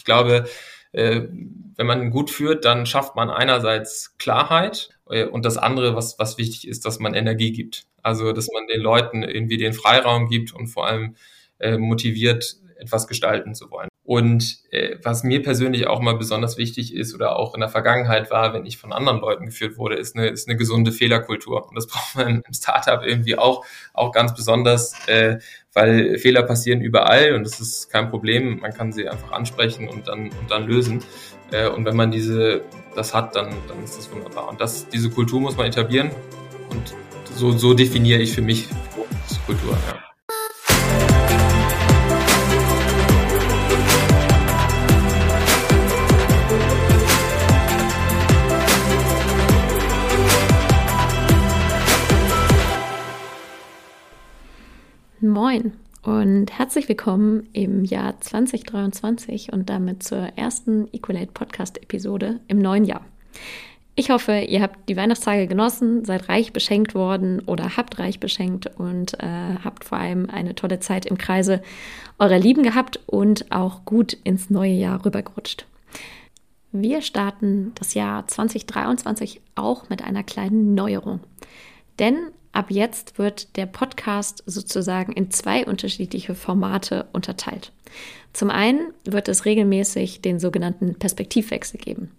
Ich glaube, äh, wenn man gut führt, dann schafft man einerseits Klarheit äh, und das andere, was, was wichtig ist, dass man Energie gibt. Also, dass man den Leuten irgendwie den Freiraum gibt und vor allem äh, motiviert, etwas gestalten zu wollen. Und äh, was mir persönlich auch mal besonders wichtig ist oder auch in der Vergangenheit war, wenn ich von anderen Leuten geführt wurde, ist eine, ist eine gesunde Fehlerkultur. Und das braucht man im Startup irgendwie auch, auch ganz besonders, äh, weil Fehler passieren überall und das ist kein Problem. Man kann sie einfach ansprechen und dann, und dann lösen. Äh, und wenn man diese, das hat, dann, dann ist das wunderbar. Und das, diese Kultur muss man etablieren. Und so, so definiere ich für mich Kultur. Ja. Moin und herzlich willkommen im Jahr 2023 und damit zur ersten Equalate Podcast Episode im neuen Jahr. Ich hoffe, ihr habt die Weihnachtstage genossen, seid reich beschenkt worden oder habt reich beschenkt und äh, habt vor allem eine tolle Zeit im Kreise eurer Lieben gehabt und auch gut ins neue Jahr rübergerutscht. Wir starten das Jahr 2023 auch mit einer kleinen Neuerung. Denn Ab jetzt wird der Podcast sozusagen in zwei unterschiedliche Formate unterteilt. Zum einen wird es regelmäßig den sogenannten Perspektivwechsel geben.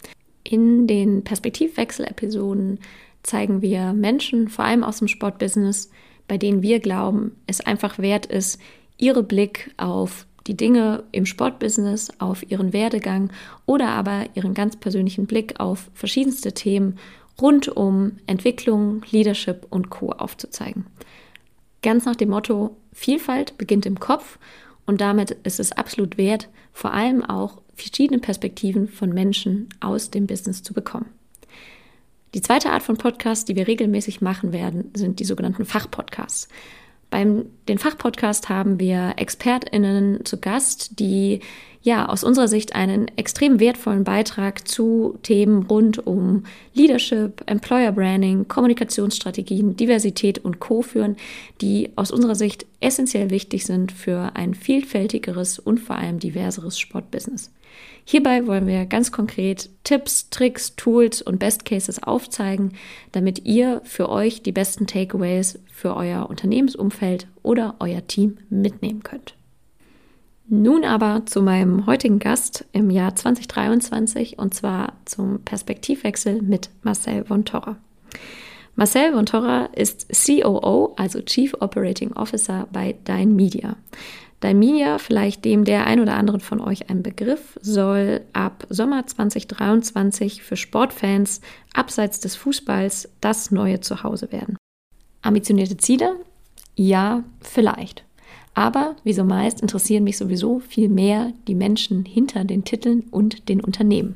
In den Perspektivwechsel-Episoden zeigen wir Menschen, vor allem aus dem Sportbusiness, bei denen wir glauben, es einfach wert ist, ihre Blick auf die Dinge im Sportbusiness, auf ihren Werdegang oder aber ihren ganz persönlichen Blick auf verschiedenste Themen rund um Entwicklung, Leadership und Co aufzuzeigen. Ganz nach dem Motto, Vielfalt beginnt im Kopf und damit ist es absolut wert, vor allem auch verschiedene Perspektiven von Menschen aus dem Business zu bekommen. Die zweite Art von Podcast, die wir regelmäßig machen werden, sind die sogenannten Fachpodcasts. Beim den Fachpodcast haben wir ExpertInnen zu Gast, die ja aus unserer Sicht einen extrem wertvollen Beitrag zu Themen rund um Leadership, Employer Branding, Kommunikationsstrategien, Diversität und Co. führen, die aus unserer Sicht essentiell wichtig sind für ein vielfältigeres und vor allem diverseres Sportbusiness. Hierbei wollen wir ganz konkret Tipps, Tricks, Tools und Best Cases aufzeigen, damit ihr für euch die besten Takeaways für euer Unternehmensumfeld oder euer Team mitnehmen könnt. Nun aber zu meinem heutigen Gast im Jahr 2023 und zwar zum Perspektivwechsel mit Marcel von Torra. Marcel von Torra ist COO, also Chief Operating Officer bei Dein Media. Daimia, vielleicht dem der ein oder anderen von euch ein Begriff, soll ab Sommer 2023 für Sportfans abseits des Fußballs das neue Zuhause werden. Ambitionierte Ziele? Ja, vielleicht. Aber wie so meist interessieren mich sowieso viel mehr die Menschen hinter den Titeln und den Unternehmen.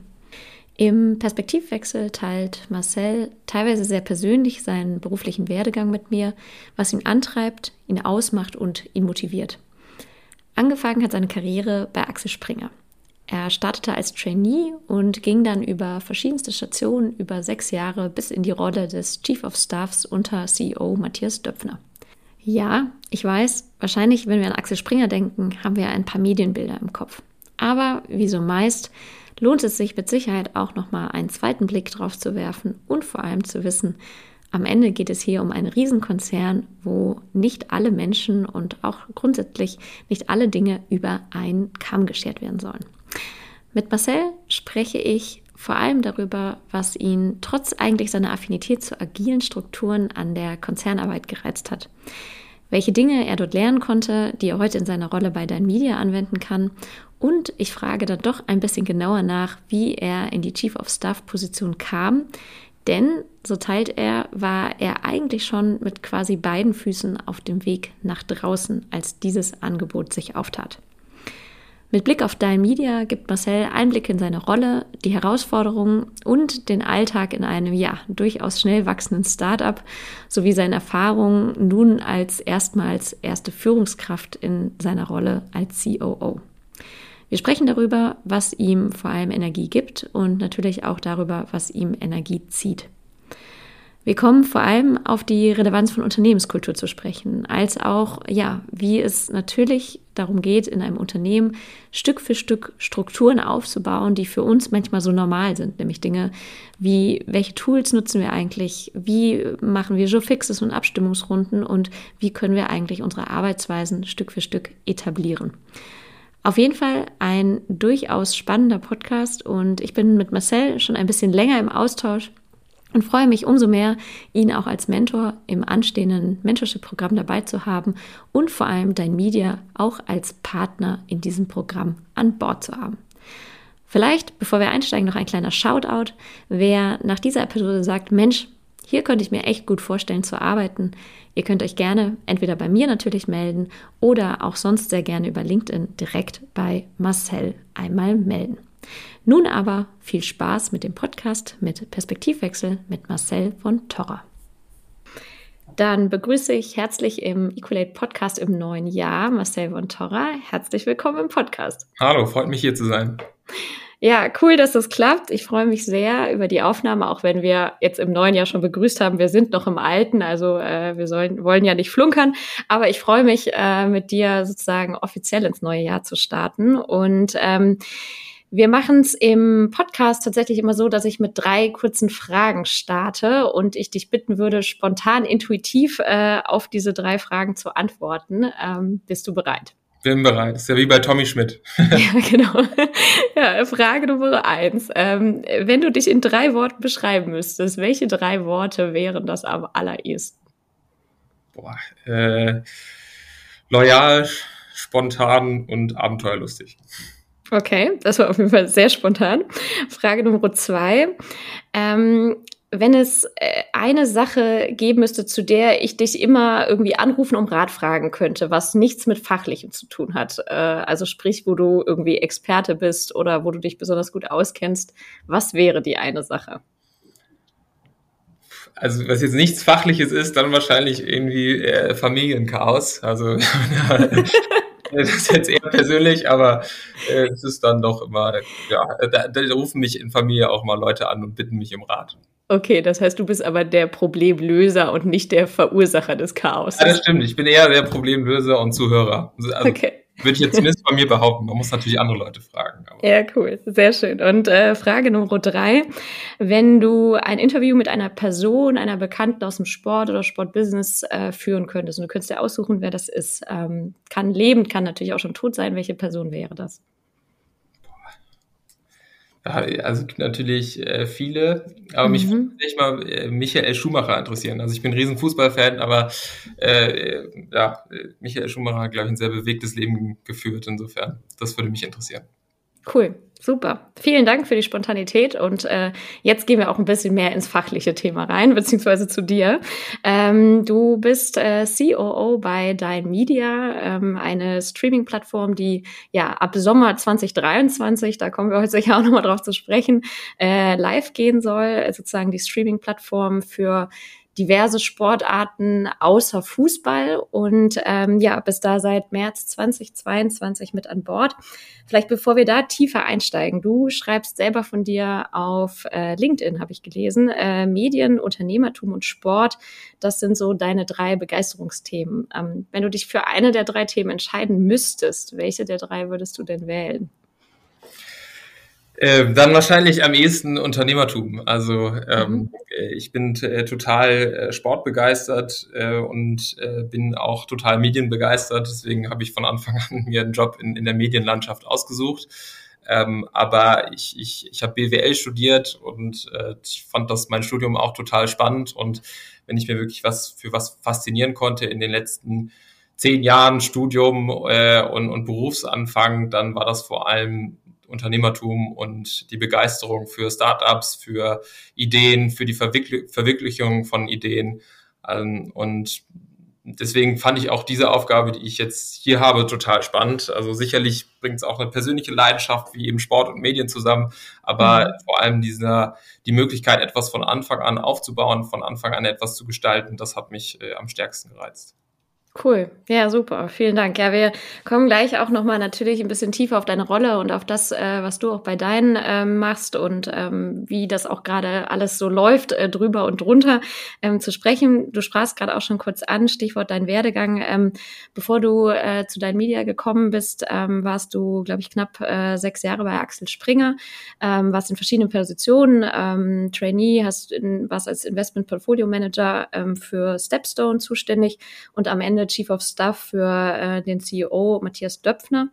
Im Perspektivwechsel teilt Marcel teilweise sehr persönlich seinen beruflichen Werdegang mit mir, was ihn antreibt, ihn ausmacht und ihn motiviert. Angefangen hat seine Karriere bei Axel Springer. Er startete als Trainee und ging dann über verschiedenste Stationen über sechs Jahre bis in die Rolle des Chief of Staffs unter CEO Matthias Döpfner. Ja, ich weiß, wahrscheinlich, wenn wir an Axel Springer denken, haben wir ein paar Medienbilder im Kopf. Aber wie so meist lohnt es sich mit Sicherheit auch nochmal einen zweiten Blick drauf zu werfen und vor allem zu wissen, am Ende geht es hier um einen Riesenkonzern, wo nicht alle Menschen und auch grundsätzlich nicht alle Dinge über einen Kamm geschert werden sollen. Mit Marcel spreche ich vor allem darüber, was ihn trotz eigentlich seiner Affinität zu agilen Strukturen an der Konzernarbeit gereizt hat. Welche Dinge er dort lernen konnte, die er heute in seiner Rolle bei Dein Media anwenden kann. Und ich frage dann doch ein bisschen genauer nach, wie er in die Chief of Staff Position kam, denn, so teilt er, war er eigentlich schon mit quasi beiden Füßen auf dem Weg nach draußen, als dieses Angebot sich auftat. Mit Blick auf Dein Media gibt Marcel Einblicke in seine Rolle, die Herausforderungen und den Alltag in einem, ja, durchaus schnell wachsenden Startup sowie seine Erfahrungen nun als erstmals erste Führungskraft in seiner Rolle als COO. Wir sprechen darüber, was ihm vor allem Energie gibt und natürlich auch darüber, was ihm Energie zieht. Wir kommen vor allem auf die Relevanz von Unternehmenskultur zu sprechen, als auch, ja, wie es natürlich darum geht, in einem Unternehmen Stück für Stück Strukturen aufzubauen, die für uns manchmal so normal sind, nämlich Dinge wie, welche Tools nutzen wir eigentlich, wie machen wir Fixes und Abstimmungsrunden und wie können wir eigentlich unsere Arbeitsweisen Stück für Stück etablieren. Auf jeden Fall ein durchaus spannender Podcast und ich bin mit Marcel schon ein bisschen länger im Austausch und freue mich umso mehr, ihn auch als Mentor im anstehenden Mentorship-Programm dabei zu haben und vor allem Dein Media auch als Partner in diesem Programm an Bord zu haben. Vielleicht, bevor wir einsteigen, noch ein kleiner Shoutout. Wer nach dieser Episode sagt, Mensch, hier könnte ich mir echt gut vorstellen zu arbeiten. Ihr könnt euch gerne entweder bei mir natürlich melden oder auch sonst sehr gerne über LinkedIn direkt bei Marcel einmal melden. Nun aber viel Spaß mit dem Podcast mit Perspektivwechsel mit Marcel von Torra. Dann begrüße ich herzlich im Equalate Podcast im neuen Jahr Marcel von Torra. Herzlich willkommen im Podcast. Hallo, freut mich hier zu sein. Ja, cool, dass das klappt. Ich freue mich sehr über die Aufnahme, auch wenn wir jetzt im neuen Jahr schon begrüßt haben. Wir sind noch im alten, also äh, wir sollen, wollen ja nicht flunkern. Aber ich freue mich, äh, mit dir sozusagen offiziell ins neue Jahr zu starten. Und ähm, wir machen es im Podcast tatsächlich immer so, dass ich mit drei kurzen Fragen starte und ich dich bitten würde, spontan, intuitiv äh, auf diese drei Fragen zu antworten. Ähm, bist du bereit? Bin bereit. ist ja wie bei Tommy Schmidt. ja, genau. Ja, Frage Nummer eins. Ähm, wenn du dich in drei Worten beschreiben müsstest, welche drei Worte wären das am allerersten? Boah, äh, loyal, spontan und abenteuerlustig. Okay, das war auf jeden Fall sehr spontan. Frage Nummer zwei. Ähm, wenn es äh, eine Sache geben müsste, zu der ich dich immer irgendwie anrufen, um Rat fragen könnte, was nichts mit Fachlichem zu tun hat, äh, also sprich, wo du irgendwie Experte bist oder wo du dich besonders gut auskennst, was wäre die eine Sache? Also was jetzt nichts Fachliches ist, dann wahrscheinlich irgendwie äh, Familienchaos. Also das ist jetzt eher persönlich, aber äh, es ist dann doch immer, ja, da, da rufen mich in Familie auch mal Leute an und bitten mich um Rat. Okay, das heißt, du bist aber der Problemlöser und nicht der Verursacher des Chaos. Ja, das stimmt. Ich bin eher der Problemlöser und Zuhörer. Also, okay. Würde ich jetzt zumindest von mir behaupten. Man muss natürlich andere Leute fragen. Aber. Ja, cool. Sehr schön. Und äh, Frage Nummer drei. Wenn du ein Interview mit einer Person, einer Bekannten aus dem Sport oder Sportbusiness äh, führen könntest und du könntest dir aussuchen, wer das ist, ähm, kann leben, kann natürlich auch schon tot sein. Welche Person wäre das? Also natürlich äh, viele, aber mhm. mich würde nicht mal äh, Michael Schumacher interessieren. Also ich bin ein riesen Fußballfan, aber äh, ja, Michael Schumacher hat, glaube ich, ein sehr bewegtes Leben geführt. Insofern, das würde mich interessieren. Cool, super. Vielen Dank für die Spontanität und äh, jetzt gehen wir auch ein bisschen mehr ins fachliche Thema rein, beziehungsweise zu dir. Ähm, du bist äh, COO bei Dein Media, ähm, eine Streaming-Plattform, die ja ab Sommer 2023, da kommen wir heute sicher auch nochmal drauf zu sprechen, äh, live gehen soll, sozusagen die Streaming-Plattform für diverse Sportarten außer Fußball und ähm, ja, bis da seit März 2022 mit an Bord. Vielleicht bevor wir da tiefer einsteigen, du schreibst selber von dir auf äh, LinkedIn, habe ich gelesen, äh, Medien, Unternehmertum und Sport, das sind so deine drei Begeisterungsthemen. Ähm, wenn du dich für eine der drei Themen entscheiden müsstest, welche der drei würdest du denn wählen? Äh, dann wahrscheinlich am ehesten Unternehmertum. Also ähm, mhm. Ich bin äh, total äh, sportbegeistert äh, und äh, bin auch total medienbegeistert. Deswegen habe ich von Anfang an mir einen Job in, in der Medienlandschaft ausgesucht. Ähm, aber ich, ich, ich habe BWL studiert und äh, ich fand das mein Studium auch total spannend. Und wenn ich mir wirklich was für was faszinieren konnte in den letzten zehn Jahren Studium und, und Berufsanfang, dann war das vor allem Unternehmertum und die Begeisterung für Startups, für Ideen, für die Verwirklich Verwirklichung von Ideen. Ähm, und deswegen fand ich auch diese Aufgabe, die ich jetzt hier habe, total spannend. Also sicherlich bringt es auch eine persönliche Leidenschaft wie eben Sport und Medien zusammen, aber mhm. vor allem dieser, die Möglichkeit, etwas von Anfang an aufzubauen, von Anfang an etwas zu gestalten, das hat mich äh, am stärksten gereizt. Cool, ja, super, vielen Dank. Ja, wir kommen gleich auch nochmal natürlich ein bisschen tiefer auf deine Rolle und auf das, äh, was du auch bei deinen ähm, machst und ähm, wie das auch gerade alles so läuft, äh, drüber und drunter ähm, zu sprechen. Du sprachst gerade auch schon kurz an, Stichwort dein Werdegang. Ähm, bevor du äh, zu deinen Media gekommen bist, ähm, warst du, glaube ich, knapp äh, sechs Jahre bei Axel Springer, ähm, warst in verschiedenen Positionen, ähm, Trainee, hast in, warst als Investment Portfolio Manager ähm, für Stepstone zuständig und am Ende Chief of Staff für äh, den CEO Matthias Döpfner.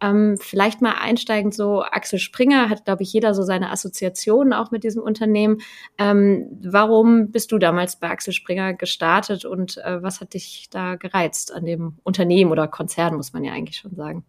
Ähm, vielleicht mal einsteigend so, Axel Springer hat, glaube ich, jeder so seine Assoziationen auch mit diesem Unternehmen. Ähm, warum bist du damals bei Axel Springer gestartet und äh, was hat dich da gereizt an dem Unternehmen oder Konzern, muss man ja eigentlich schon sagen?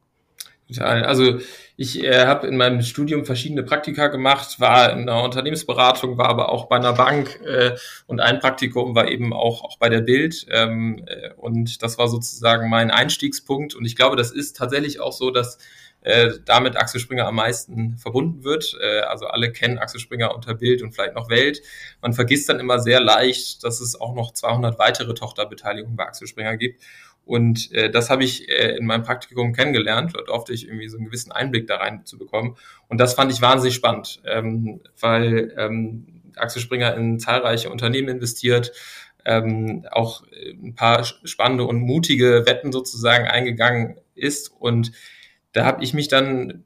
Total. Also ich äh, habe in meinem Studium verschiedene Praktika gemacht, war in einer Unternehmensberatung, war aber auch bei einer Bank äh, und ein Praktikum war eben auch, auch bei der Bild. Ähm, äh, und das war sozusagen mein Einstiegspunkt. Und ich glaube, das ist tatsächlich auch so, dass äh, damit Axel Springer am meisten verbunden wird. Äh, also alle kennen Axel Springer unter Bild und vielleicht noch Welt. Man vergisst dann immer sehr leicht, dass es auch noch 200 weitere Tochterbeteiligungen bei Axel Springer gibt. Und äh, das habe ich äh, in meinem Praktikum kennengelernt. Dort hoffte ich irgendwie so einen gewissen Einblick da rein zu bekommen. Und das fand ich wahnsinnig spannend, ähm, weil ähm, Axel Springer in zahlreiche Unternehmen investiert, ähm, auch ein paar spannende und mutige Wetten sozusagen eingegangen ist. Und da habe ich mich dann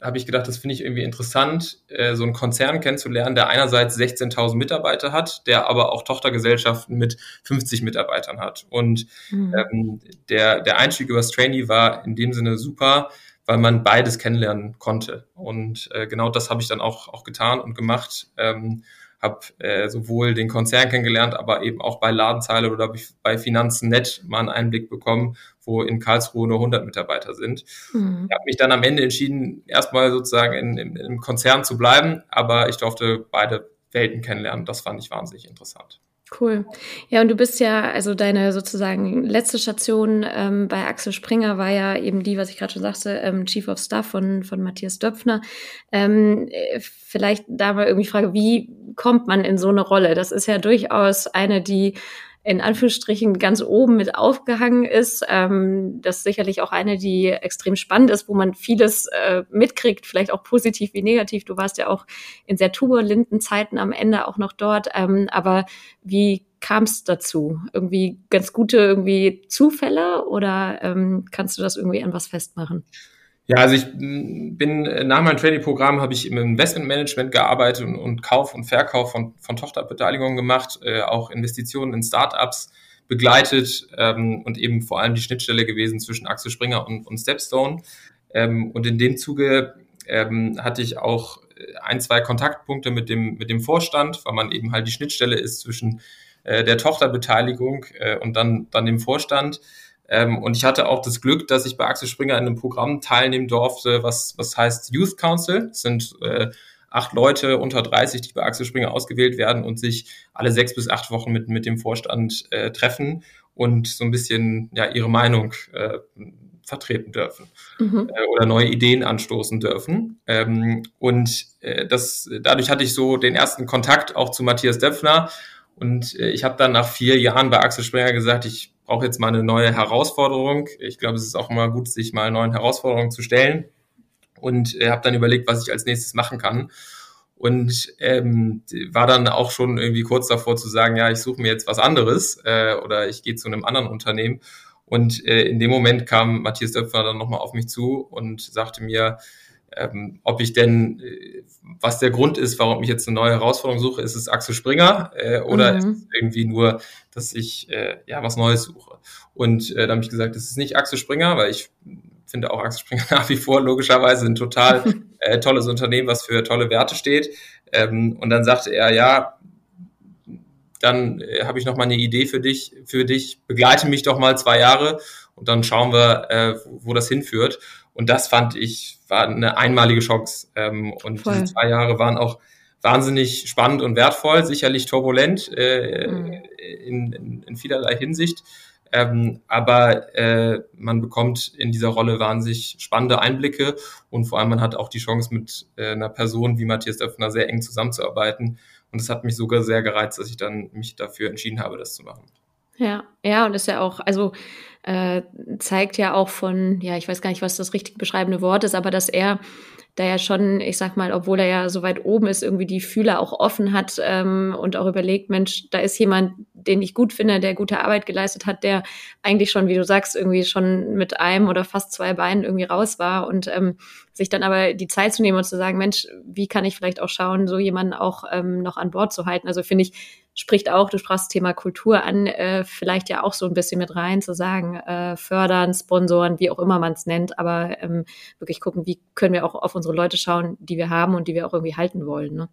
habe ich gedacht, das finde ich irgendwie interessant, äh, so einen Konzern kennenzulernen, der einerseits 16.000 Mitarbeiter hat, der aber auch Tochtergesellschaften mit 50 Mitarbeitern hat. Und mhm. ähm, der, der Einstieg übers Trainee war in dem Sinne super, weil man beides kennenlernen konnte. Und äh, genau das habe ich dann auch, auch getan und gemacht. Ähm, habe äh, sowohl den Konzern kennengelernt, aber eben auch bei Ladenzeile oder bei Finanzen.net mal einen Einblick bekommen, wo in Karlsruhe nur 100 Mitarbeiter sind. Mhm. Ich habe mich dann am Ende entschieden, erstmal sozusagen in, in, im Konzern zu bleiben, aber ich durfte beide Welten kennenlernen. Das fand ich wahnsinnig interessant. Cool. Ja, und du bist ja, also deine sozusagen letzte Station ähm, bei Axel Springer war ja eben die, was ich gerade schon sagte, ähm, Chief of Staff von, von Matthias Döpfner. Ähm, äh, vielleicht da mal irgendwie Frage, wie kommt man in so eine Rolle? Das ist ja durchaus eine, die in Anführungsstrichen ganz oben mit aufgehangen ist. Ähm, das ist sicherlich auch eine, die extrem spannend ist, wo man vieles äh, mitkriegt, vielleicht auch positiv wie negativ. Du warst ja auch in sehr turbulenten Zeiten am Ende auch noch dort. Ähm, aber wie kam es dazu? Irgendwie ganz gute irgendwie Zufälle oder ähm, kannst du das irgendwie an was festmachen? Ja, also ich bin nach meinem Training-Programm habe ich im Investmentmanagement gearbeitet und, und, Kauf und Verkauf von, von Tochterbeteiligungen gemacht, äh, auch Investitionen in Startups begleitet ähm, und eben vor allem die Schnittstelle gewesen zwischen Axel Springer und, und Stepstone. Ähm, und in dem Zuge ähm, hatte ich auch ein, zwei Kontaktpunkte mit dem, mit dem Vorstand, weil man eben halt die Schnittstelle ist zwischen äh, der Tochterbeteiligung äh, und dann, dann dem Vorstand. Ähm, und ich hatte auch das Glück, dass ich bei Axel Springer in einem Programm teilnehmen durfte, was, was heißt Youth Council. Das sind äh, acht Leute unter 30, die bei Axel Springer ausgewählt werden und sich alle sechs bis acht Wochen mit, mit dem Vorstand äh, treffen und so ein bisschen ja ihre Meinung äh, vertreten dürfen mhm. äh, oder neue Ideen anstoßen dürfen. Ähm, und äh, das, dadurch hatte ich so den ersten Kontakt auch zu Matthias Döpfner. Und äh, ich habe dann nach vier Jahren bei Axel Springer gesagt, ich brauche jetzt mal eine neue Herausforderung. Ich glaube, es ist auch immer gut, sich mal neuen Herausforderungen zu stellen. Und äh, habe dann überlegt, was ich als nächstes machen kann. Und ähm, war dann auch schon irgendwie kurz davor zu sagen, ja, ich suche mir jetzt was anderes äh, oder ich gehe zu einem anderen Unternehmen. Und äh, in dem Moment kam Matthias Döpfer dann nochmal auf mich zu und sagte mir, ähm, ob ich denn, äh, was der Grund ist, warum ich jetzt eine neue Herausforderung suche, ist es Axel Springer äh, oder mhm. ist es irgendwie nur, dass ich äh, ja was Neues suche? Und äh, da habe ich gesagt, es ist nicht Axel Springer, weil ich finde auch Axel Springer nach wie vor logischerweise ein total äh, tolles Unternehmen, was für tolle Werte steht. Ähm, und dann sagte er, ja, dann äh, habe ich noch mal eine Idee für dich, für dich, begleite mich doch mal zwei Jahre und dann schauen wir, äh, wo das hinführt. Und das fand ich, war eine einmalige Chance. Ähm, und Voll. diese zwei Jahre waren auch wahnsinnig spannend und wertvoll, sicherlich turbulent äh, mhm. in, in, in, vielerlei Hinsicht. Ähm, aber äh, man bekommt in dieser Rolle wahnsinnig spannende Einblicke und vor allem man hat auch die Chance, mit äh, einer Person wie Matthias Döpfner sehr eng zusammenzuarbeiten. Und das hat mich sogar sehr gereizt, dass ich dann mich dafür entschieden habe, das zu machen. Ja, ja, und ist ja auch, also äh, zeigt ja auch von, ja, ich weiß gar nicht, was das richtig beschreibende Wort ist, aber dass er da ja schon, ich sag mal, obwohl er ja so weit oben ist, irgendwie die Fühler auch offen hat ähm, und auch überlegt, Mensch, da ist jemand, den ich gut finde, der gute Arbeit geleistet hat, der eigentlich schon, wie du sagst, irgendwie schon mit einem oder fast zwei Beinen irgendwie raus war und ähm, sich dann aber die Zeit zu nehmen und zu sagen, Mensch, wie kann ich vielleicht auch schauen, so jemanden auch ähm, noch an Bord zu halten. Also finde ich, spricht auch, du sprachst das Thema Kultur an, äh, vielleicht ja auch so ein bisschen mit rein, zu sagen, äh, fördern, sponsoren, wie auch immer man es nennt, aber ähm, wirklich gucken, wie können wir auch auf unsere Leute schauen, die wir haben und die wir auch irgendwie halten wollen. Ne?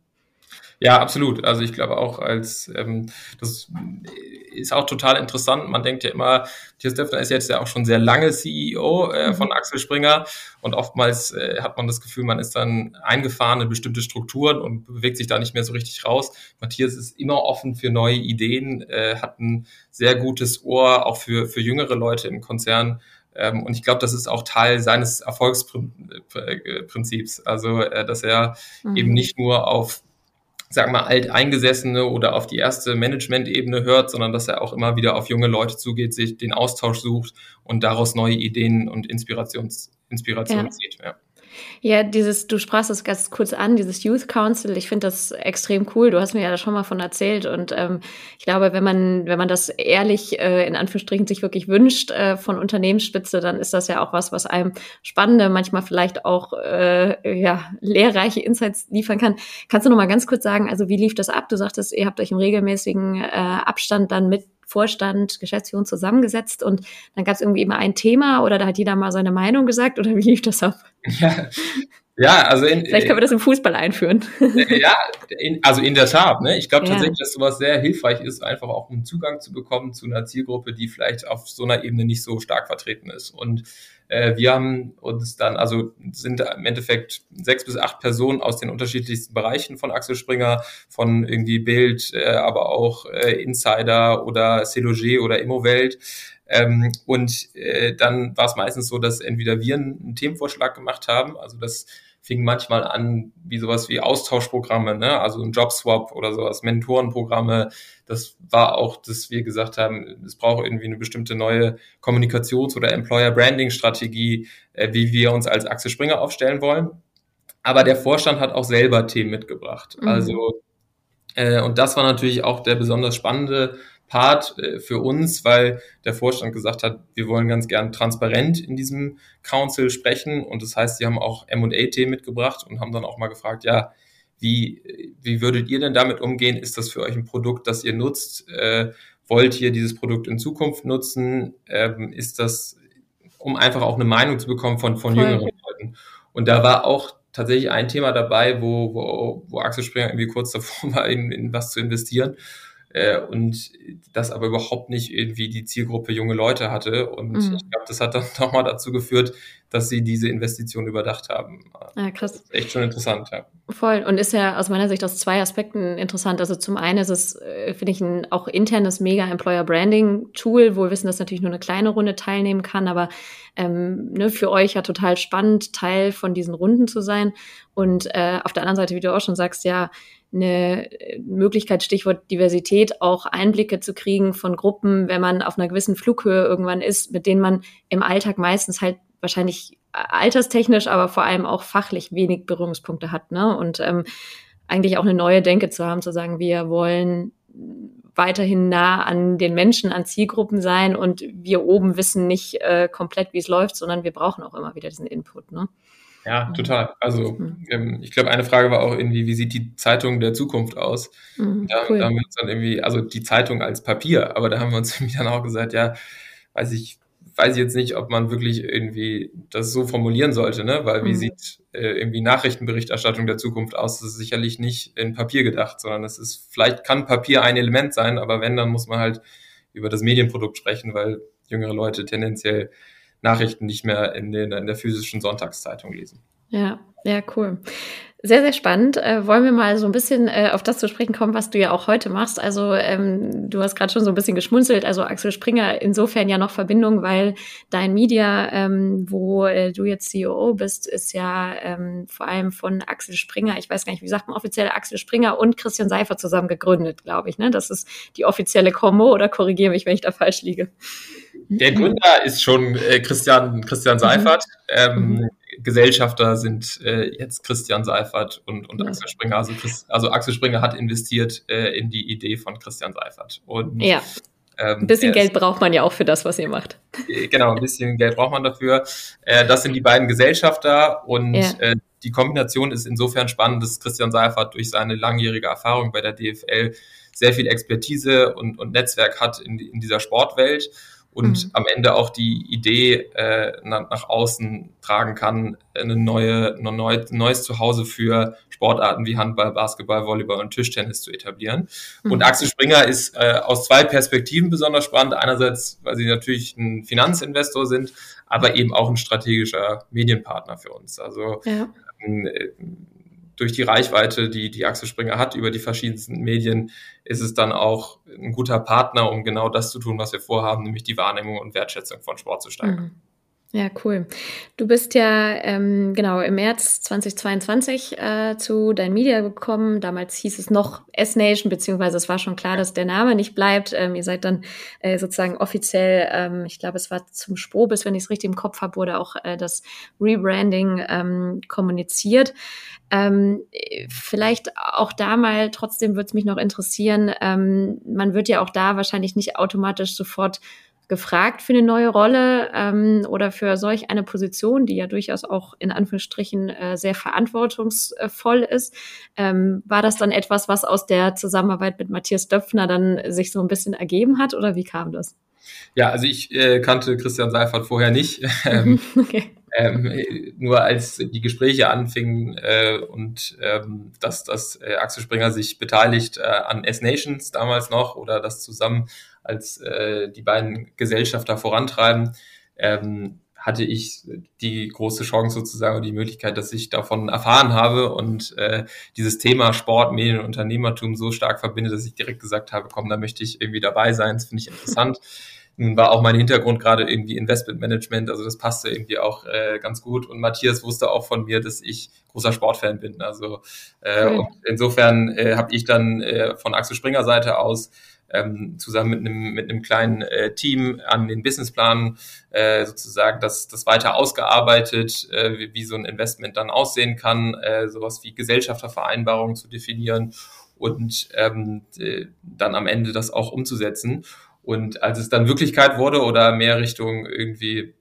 Ja, absolut. Also ich glaube auch als ähm, das ist auch total interessant. Man denkt ja immer, Matthias Döpfner ist jetzt ja auch schon sehr lange CEO äh, mhm. von Axel Springer und oftmals äh, hat man das Gefühl, man ist dann eingefahren in bestimmte Strukturen und bewegt sich da nicht mehr so richtig raus. Matthias ist immer offen für neue Ideen, äh, hat ein sehr gutes Ohr auch für, für jüngere Leute im Konzern. Ähm, und ich glaube, das ist auch Teil seines Erfolgsprinzips. Also, äh, dass er mhm. eben nicht nur auf sagen wir, alteingesessene oder auf die erste Management-Ebene hört, sondern dass er auch immer wieder auf junge Leute zugeht, sich den Austausch sucht und daraus neue Ideen und Inspirations, Inspiration ja. zieht. Ja. Ja, dieses, du sprachst es ganz kurz an, dieses Youth Council, ich finde das extrem cool. Du hast mir ja da schon mal von erzählt. Und ähm, ich glaube, wenn man, wenn man das ehrlich äh, in Anführungsstrichen sich wirklich wünscht äh, von Unternehmensspitze, dann ist das ja auch was, was einem spannende, manchmal vielleicht auch äh, ja, lehrreiche Insights liefern kann. Kannst du noch mal ganz kurz sagen, also wie lief das ab? Du sagtest, ihr habt euch im regelmäßigen äh, Abstand dann mit Vorstand, Geschäftsführung zusammengesetzt und dann gab es irgendwie immer ein Thema oder da hat jeder mal seine Meinung gesagt oder wie lief das ab? Ja, ja also in, vielleicht können wir das im Fußball einführen. Ja, in, also in der Tat. Ne? Ich glaube ja. tatsächlich, dass sowas sehr hilfreich ist, einfach auch um Zugang zu bekommen zu einer Zielgruppe, die vielleicht auf so einer Ebene nicht so stark vertreten ist. Und äh, wir haben uns dann, also sind im Endeffekt sechs bis acht Personen aus den unterschiedlichsten Bereichen von Axel Springer, von irgendwie Bild, äh, aber auch äh, Insider oder Celoger oder Immowelt. Ähm, und äh, dann war es meistens so, dass entweder wir einen, einen Themenvorschlag gemacht haben, also das fing manchmal an wie sowas wie Austauschprogramme, ne? also ein Jobswap oder sowas, Mentorenprogramme. Das war auch, dass wir gesagt haben, es braucht irgendwie eine bestimmte neue Kommunikations- oder Employer-Branding-Strategie, äh, wie wir uns als Axel Springer aufstellen wollen. Aber der Vorstand hat auch selber Themen mitgebracht. Mhm. Also, äh, und das war natürlich auch der besonders spannende Part äh, für uns, weil der Vorstand gesagt hat, wir wollen ganz gern transparent in diesem Council sprechen. Und das heißt, sie haben auch M&A-Themen mitgebracht und haben dann auch mal gefragt, ja, wie, wie würdet ihr denn damit umgehen? Ist das für euch ein Produkt, das ihr nutzt? Äh, wollt ihr dieses Produkt in Zukunft nutzen? Ähm, ist das, um einfach auch eine Meinung zu bekommen von, von jüngeren Leuten? Und da war auch tatsächlich ein Thema dabei, wo, wo, wo Axel Springer irgendwie kurz davor war, in, in was zu investieren äh, und das aber überhaupt nicht irgendwie die Zielgruppe junge Leute hatte. Und mhm. ich glaube, das hat dann nochmal dazu geführt, dass sie diese Investition überdacht haben. Ja, krass. Das ist echt schon interessant, ja. Voll. Und ist ja aus meiner Sicht aus zwei Aspekten interessant. Also zum einen ist es, äh, finde ich, ein auch internes Mega-Employer-Branding-Tool, wo wir wissen, dass natürlich nur eine kleine Runde teilnehmen kann, aber ähm, ne, für euch ja total spannend, Teil von diesen Runden zu sein. Und äh, auf der anderen Seite, wie du auch schon sagst, ja, eine Möglichkeit, Stichwort Diversität, auch Einblicke zu kriegen von Gruppen, wenn man auf einer gewissen Flughöhe irgendwann ist, mit denen man im Alltag meistens halt wahrscheinlich alterstechnisch, aber vor allem auch fachlich wenig Berührungspunkte hat. Ne? Und ähm, eigentlich auch eine neue Denke zu haben, zu sagen, wir wollen weiterhin nah an den Menschen, an Zielgruppen sein und wir oben wissen nicht äh, komplett, wie es läuft, sondern wir brauchen auch immer wieder diesen Input. Ne? Ja, mhm. total. Also mhm. ähm, ich glaube, eine Frage war auch irgendwie, wie sieht die Zeitung der Zukunft aus? Mhm, da, cool. da, haben wir uns dann irgendwie, also die Zeitung als Papier, aber da haben wir uns irgendwie dann auch gesagt, ja, weiß ich, weiß ich jetzt nicht, ob man wirklich irgendwie das so formulieren sollte, ne? Weil wie mhm. sieht äh, irgendwie Nachrichtenberichterstattung der Zukunft aus? Das ist sicherlich nicht in Papier gedacht, sondern es ist, vielleicht kann Papier ein Element sein, aber wenn, dann muss man halt über das Medienprodukt sprechen, weil jüngere Leute tendenziell Nachrichten nicht mehr in, den, in der physischen Sonntagszeitung lesen. Ja, ja, cool. Sehr, sehr spannend. Äh, wollen wir mal so ein bisschen äh, auf das zu sprechen kommen, was du ja auch heute machst. Also ähm, du hast gerade schon so ein bisschen geschmunzelt. Also Axel Springer insofern ja noch Verbindung, weil dein Media, ähm, wo äh, du jetzt CEO bist, ist ja ähm, vor allem von Axel Springer, ich weiß gar nicht, wie sagt man offiziell, Axel Springer und Christian Seifer zusammen gegründet, glaube ich. Ne? Das ist die offizielle Kombo oder korrigiere mich, wenn ich da falsch liege. Der Gründer ist schon äh, Christian, Christian Seifert. Mhm. Ähm, mhm. Gesellschafter sind äh, jetzt Christian Seifert und, und. Axel Springer. Also, Chris, also Axel Springer hat investiert äh, in die Idee von Christian Seifert. Und, ja. Ähm, ein bisschen Geld braucht man ja auch für das, was ihr macht. Äh, genau, ein bisschen Geld braucht man dafür. Äh, das sind die beiden Gesellschafter und ja. äh, die Kombination ist insofern spannend, dass Christian Seifert durch seine langjährige Erfahrung bei der DFL sehr viel Expertise und, und Netzwerk hat in, in dieser Sportwelt und mhm. am Ende auch die Idee äh, nach, nach, außen tragen kann, eine neue, ein neu, neues Zuhause für Sportarten wie Handball, Basketball, Volleyball und Tischtennis zu etablieren. Mhm. Und Axel Springer ist äh, aus zwei Perspektiven besonders spannend. Einerseits, weil sie natürlich ein Finanzinvestor sind, aber eben auch ein strategischer Medienpartner für uns. Also ja. ähm, durch die Reichweite, die die Axel Springer hat über die verschiedensten Medien, ist es dann auch ein guter Partner, um genau das zu tun, was wir vorhaben, nämlich die Wahrnehmung und Wertschätzung von Sport zu steigern. Mhm. Ja, cool. Du bist ja ähm, genau im März 2022 äh, zu Dein Media gekommen. Damals hieß es noch S-Nation, beziehungsweise es war schon klar, dass der Name nicht bleibt. Ähm, ihr seid dann äh, sozusagen offiziell, ähm, ich glaube, es war zum Sprobis, wenn ich es richtig im Kopf habe, wurde auch äh, das Rebranding ähm, kommuniziert. Ähm, vielleicht auch da mal, trotzdem würde es mich noch interessieren, ähm, man wird ja auch da wahrscheinlich nicht automatisch sofort gefragt für eine neue Rolle ähm, oder für solch eine Position, die ja durchaus auch in Anführungsstrichen äh, sehr verantwortungsvoll ist. Ähm, war das dann etwas, was aus der Zusammenarbeit mit Matthias Döpfner dann sich so ein bisschen ergeben hat oder wie kam das? Ja, also ich äh, kannte Christian Seifert vorher nicht. Ähm, okay. Ähm, nur als die Gespräche anfingen äh, und ähm, dass, dass äh, Axel Springer sich beteiligt äh, an S-Nations damals noch oder das zusammen als äh, die beiden Gesellschafter vorantreiben, ähm, hatte ich die große Chance sozusagen und die Möglichkeit, dass ich davon erfahren habe und äh, dieses Thema Sport, Medien und Unternehmertum so stark verbinde, dass ich direkt gesagt habe, komm, da möchte ich irgendwie dabei sein, das finde ich interessant. Nun war auch mein Hintergrund gerade irgendwie Investmentmanagement, also das passte irgendwie auch äh, ganz gut. Und Matthias wusste auch von mir, dass ich großer Sportfan bin. Also äh, okay. und insofern äh, habe ich dann äh, von Axel Springer Seite aus ähm, zusammen mit einem mit einem kleinen äh, Team an den Businessplan äh, sozusagen das das weiter ausgearbeitet, äh, wie, wie so ein Investment dann aussehen kann, äh, sowas wie Gesellschaftervereinbarungen zu definieren und ähm, dann am Ende das auch umzusetzen. Und als es dann Wirklichkeit wurde oder mehr Richtung irgendwie,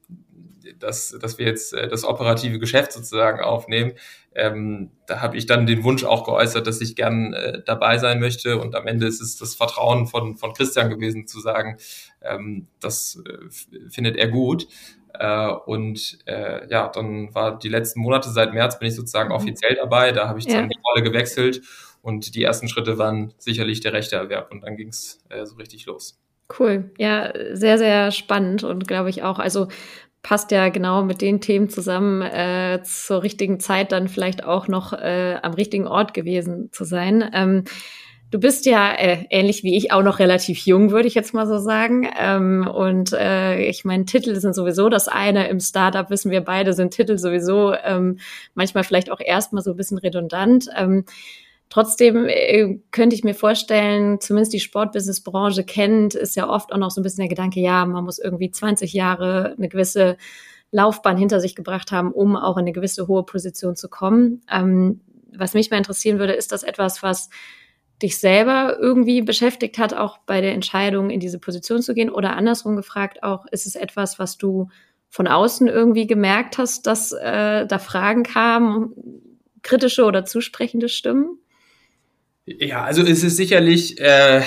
dass, dass wir jetzt äh, das operative Geschäft sozusagen aufnehmen, ähm, da habe ich dann den Wunsch auch geäußert, dass ich gern äh, dabei sein möchte. Und am Ende ist es das Vertrauen von, von Christian gewesen, zu sagen, ähm, das äh, findet er gut. Äh, und äh, ja, dann war die letzten Monate seit März bin ich sozusagen mhm. offiziell dabei. Da habe ich dann ja. die Rolle gewechselt. Und die ersten Schritte waren sicherlich der rechte Erwerb. Und dann ging es äh, so richtig los. Cool. Ja, sehr, sehr spannend und glaube ich auch, also passt ja genau mit den Themen zusammen, äh, zur richtigen Zeit dann vielleicht auch noch äh, am richtigen Ort gewesen zu sein. Ähm, du bist ja äh, ähnlich wie ich auch noch relativ jung, würde ich jetzt mal so sagen. Ähm, und äh, ich meine, Titel sind sowieso das eine. Im Startup wissen wir beide, sind Titel sowieso ähm, manchmal vielleicht auch erstmal so ein bisschen redundant. Ähm, Trotzdem äh, könnte ich mir vorstellen, zumindest die Sportbusiness-Branche kennt, ist ja oft auch noch so ein bisschen der Gedanke, ja, man muss irgendwie 20 Jahre eine gewisse Laufbahn hinter sich gebracht haben, um auch in eine gewisse hohe Position zu kommen. Ähm, was mich mal interessieren würde, ist das etwas, was dich selber irgendwie beschäftigt hat, auch bei der Entscheidung, in diese Position zu gehen? Oder andersrum gefragt auch, ist es etwas, was du von außen irgendwie gemerkt hast, dass äh, da Fragen kamen, kritische oder zusprechende Stimmen? Ja, also es ist sicherlich, äh,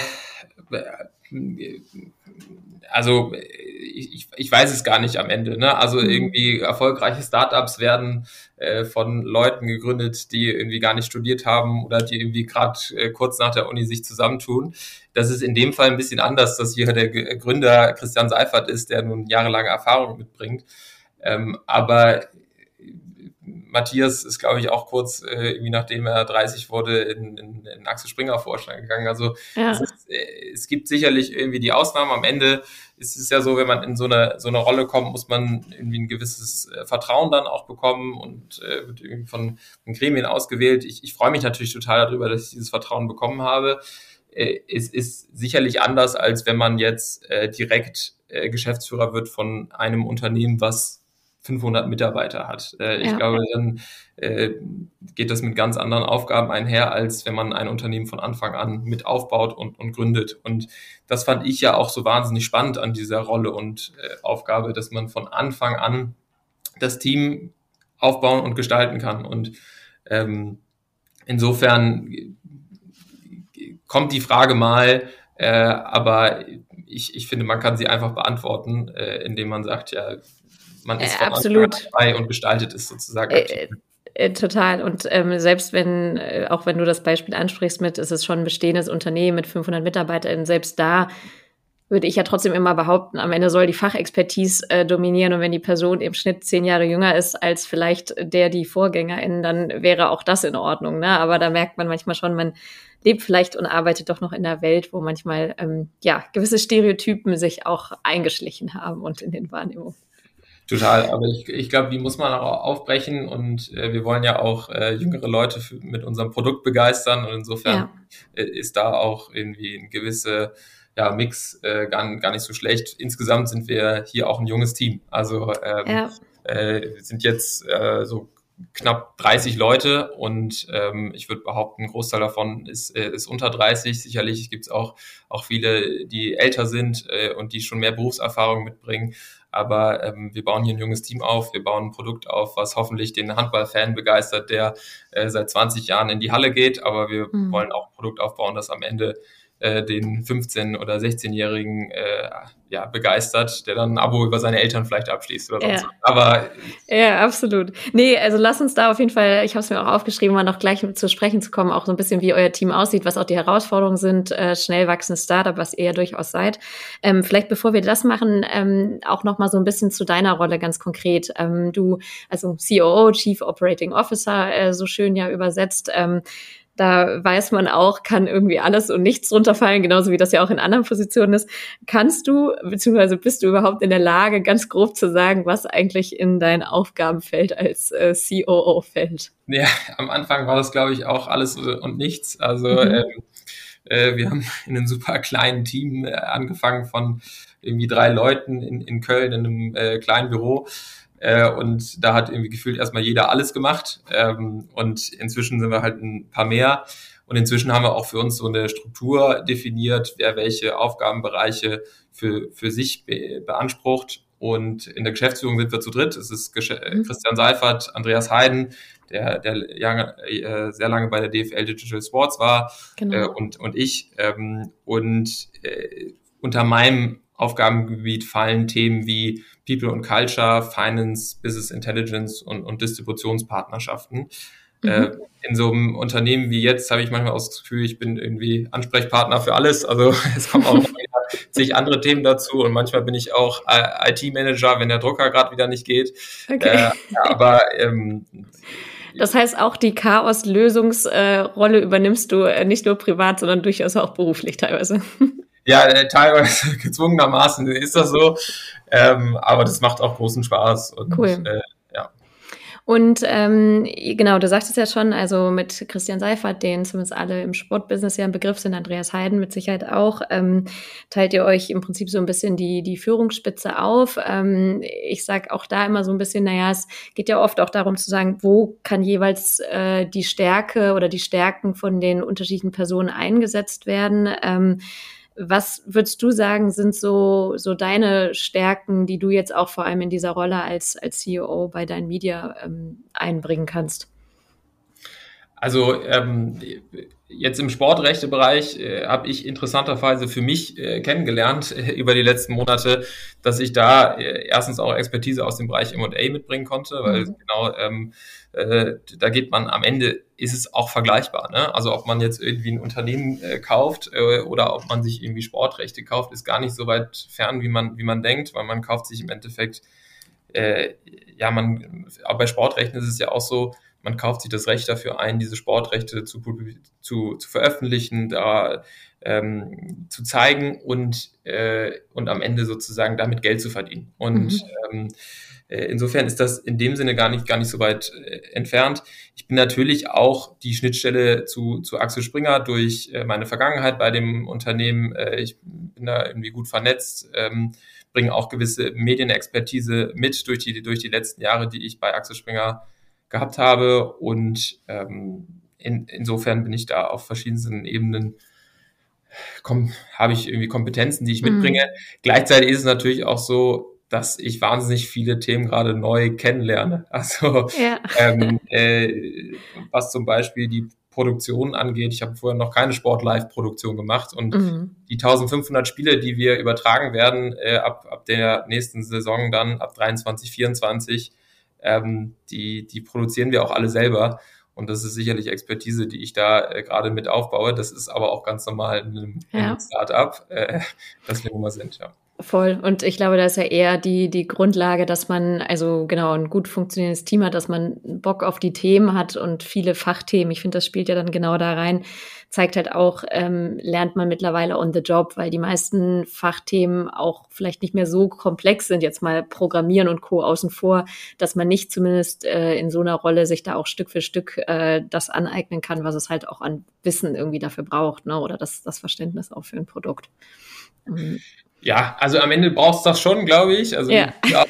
also ich, ich weiß es gar nicht am Ende. Ne? Also mhm. irgendwie erfolgreiche Startups werden äh, von Leuten gegründet, die irgendwie gar nicht studiert haben oder die irgendwie gerade äh, kurz nach der Uni sich zusammentun. Das ist in dem Fall ein bisschen anders, dass hier der Gründer Christian Seifert ist, der nun jahrelange Erfahrung mitbringt. Ähm, aber Matthias ist, glaube ich, auch kurz, äh, irgendwie nachdem er 30 wurde, in, in, in Axel Springer Vorstand gegangen. Also ja. es, ist, äh, es, gibt sicherlich irgendwie die Ausnahmen. Am Ende ist es ja so, wenn man in so eine, so eine Rolle kommt, muss man irgendwie ein gewisses äh, Vertrauen dann auch bekommen und äh, wird irgendwie von, von Gremien ausgewählt. Ich, ich freue mich natürlich total darüber, dass ich dieses Vertrauen bekommen habe. Äh, es ist sicherlich anders, als wenn man jetzt äh, direkt äh, Geschäftsführer wird von einem Unternehmen, was 500 Mitarbeiter hat. Äh, ich ja. glaube, dann äh, geht das mit ganz anderen Aufgaben einher, als wenn man ein Unternehmen von Anfang an mit aufbaut und, und gründet. Und das fand ich ja auch so wahnsinnig spannend an dieser Rolle und äh, Aufgabe, dass man von Anfang an das Team aufbauen und gestalten kann. Und ähm, insofern kommt die Frage mal, äh, aber ich, ich finde, man kann sie einfach beantworten, äh, indem man sagt, ja, man ist äh, absolut dabei und gestaltet es sozusagen. Äh, äh, total. Und ähm, selbst wenn, äh, auch wenn du das Beispiel ansprichst mit, ist es schon ein bestehendes Unternehmen mit 500 Mitarbeitern, selbst da würde ich ja trotzdem immer behaupten, am Ende soll die Fachexpertise äh, dominieren und wenn die Person im Schnitt zehn Jahre jünger ist als vielleicht der die Vorgängerin, dann wäre auch das in Ordnung. Ne? Aber da merkt man manchmal schon, man lebt vielleicht und arbeitet doch noch in einer Welt, wo manchmal ähm, ja gewisse Stereotypen sich auch eingeschlichen haben und in den Wahrnehmungen. Total, aber ich, ich glaube, die muss man auch aufbrechen und äh, wir wollen ja auch äh, jüngere Leute für, mit unserem Produkt begeistern und insofern ja. ist da auch irgendwie ein gewisser ja, Mix äh, gar, gar nicht so schlecht. Insgesamt sind wir hier auch ein junges Team. Also ähm, ja. äh, sind jetzt äh, so knapp 30 Leute und ähm, ich würde behaupten, ein Großteil davon ist, äh, ist unter 30. Sicherlich gibt es auch, auch viele, die älter sind äh, und die schon mehr Berufserfahrung mitbringen. Aber ähm, wir bauen hier ein junges Team auf, wir bauen ein Produkt auf, was hoffentlich den Handballfan begeistert, der äh, seit 20 Jahren in die Halle geht. Aber wir mhm. wollen auch ein Produkt aufbauen, das am Ende äh, den 15- oder 16-Jährigen äh, ja, begeistert, der dann ein Abo über seine Eltern vielleicht abschließt oder ja. Aber ja, absolut. Nee, also lass uns da auf jeden Fall, ich habe es mir auch aufgeschrieben, mal noch gleich zu sprechen zu kommen, auch so ein bisschen, wie euer Team aussieht, was auch die Herausforderungen sind, äh, schnell wachsendes Startup, was ihr ja durchaus seid. Ähm, vielleicht bevor wir das machen, ähm, auch noch mal so ein bisschen zu deiner Rolle ganz konkret. Ähm, du, also COO, Chief Operating Officer, äh, so schön ja übersetzt. Ähm, da weiß man auch, kann irgendwie alles und nichts runterfallen, genauso wie das ja auch in anderen Positionen ist. Kannst du, beziehungsweise bist du überhaupt in der Lage, ganz grob zu sagen, was eigentlich in dein Aufgabenfeld als äh, COO fällt? Ja, am Anfang war das, glaube ich, auch alles und nichts. Also mhm. ähm, äh, wir haben in einem super kleinen Team äh, angefangen von irgendwie drei Leuten in, in Köln in einem äh, kleinen Büro äh, und da hat irgendwie gefühlt erstmal jeder alles gemacht. Ähm, und inzwischen sind wir halt ein paar mehr. Und inzwischen haben wir auch für uns so eine Struktur definiert, wer welche Aufgabenbereiche für, für sich be beansprucht. Und in der Geschäftsführung sind wir zu dritt. Es ist Gesch mhm. Christian Seifert, Andreas Heiden, der, der lange, äh, sehr lange bei der DFL Digital Sports war, genau. äh, und, und ich. Ähm, und äh, unter meinem Aufgabengebiet fallen Themen wie People und Culture, Finance, Business Intelligence und, und Distributionspartnerschaften. Mhm. Äh, in so einem Unternehmen wie jetzt habe ich manchmal auch das Gefühl, ich bin irgendwie Ansprechpartner für alles. Also es kommen auch zig andere Themen dazu und manchmal bin ich auch IT-Manager, wenn der Drucker gerade wieder nicht geht. Okay. Äh, aber ähm, das heißt, auch die Chaos-Lösungsrolle äh, übernimmst du äh, nicht nur privat, sondern durchaus auch beruflich teilweise. Ja, äh, teilweise gezwungenermaßen ist das so. Ähm, aber das macht auch großen Spaß. Und, cool. Äh, ja. Und ähm, genau, du sagtest ja schon, also mit Christian Seifert, den zumindest alle im Sportbusiness ja ein Begriff sind, Andreas Heiden mit Sicherheit auch, ähm, teilt ihr euch im Prinzip so ein bisschen die, die Führungsspitze auf. Ähm, ich sag auch da immer so ein bisschen, naja, es geht ja oft auch darum zu sagen, wo kann jeweils äh, die Stärke oder die Stärken von den unterschiedlichen Personen eingesetzt werden. Ähm, was würdest du sagen, sind so, so deine Stärken, die du jetzt auch vor allem in dieser Rolle als, als CEO bei deinen Media ähm, einbringen kannst? Also ähm, jetzt im Sportrechtebereich äh, habe ich interessanterweise für mich äh, kennengelernt äh, über die letzten Monate, dass ich da äh, erstens auch Expertise aus dem Bereich M&A mitbringen konnte, weil mhm. genau ähm, äh, da geht man am Ende, ist es auch vergleichbar. Ne? Also ob man jetzt irgendwie ein Unternehmen äh, kauft äh, oder ob man sich irgendwie Sportrechte kauft, ist gar nicht so weit fern, wie man, wie man denkt, weil man kauft sich im Endeffekt äh, ja, man, aber bei Sportrechten ist es ja auch so, man kauft sich das Recht dafür ein, diese Sportrechte zu, zu, zu veröffentlichen, da ähm, zu zeigen und, äh, und am Ende sozusagen damit Geld zu verdienen. Und mhm. ähm, äh, insofern ist das in dem Sinne gar nicht, gar nicht so weit äh, entfernt. Ich bin natürlich auch die Schnittstelle zu, zu Axel Springer durch äh, meine Vergangenheit bei dem Unternehmen. Äh, ich bin da irgendwie gut vernetzt, ähm, bringe auch gewisse Medienexpertise mit durch die, durch die letzten Jahre, die ich bei Axel Springer gehabt habe. Und ähm, in, insofern bin ich da auf verschiedensten Ebenen habe ich irgendwie Kompetenzen, die ich mhm. mitbringe. Mhm. Gleichzeitig ist es natürlich auch so, dass ich wahnsinnig viele Themen gerade neu kennenlerne. Also ja. ähm, äh, was zum Beispiel die Produktion angeht. Ich habe vorher noch keine Sport-Live-Produktion gemacht und mhm. die 1500 Spiele, die wir übertragen werden äh, ab, ab der nächsten Saison dann, ab 23, 24, ähm, die, die produzieren wir auch alle selber. Und das ist sicherlich Expertise, die ich da äh, gerade mit aufbaue. Das ist aber auch ganz normal in einem, ja. Start-up, äh, dass wir immer sind, ja. Voll. Und ich glaube, da ist ja eher die, die Grundlage, dass man, also genau, ein gut funktionierendes Team hat, dass man Bock auf die Themen hat und viele Fachthemen. Ich finde, das spielt ja dann genau da rein. Zeigt halt auch, ähm, lernt man mittlerweile on the job, weil die meisten Fachthemen auch vielleicht nicht mehr so komplex sind, jetzt mal Programmieren und Co. außen vor, dass man nicht zumindest äh, in so einer Rolle sich da auch Stück für Stück äh, das aneignen kann, was es halt auch an Wissen irgendwie dafür braucht, ne? Oder das, das Verständnis auch für ein Produkt. Mhm. Ja, also am Ende brauchst du das schon, glaube ich. Also, ja. ja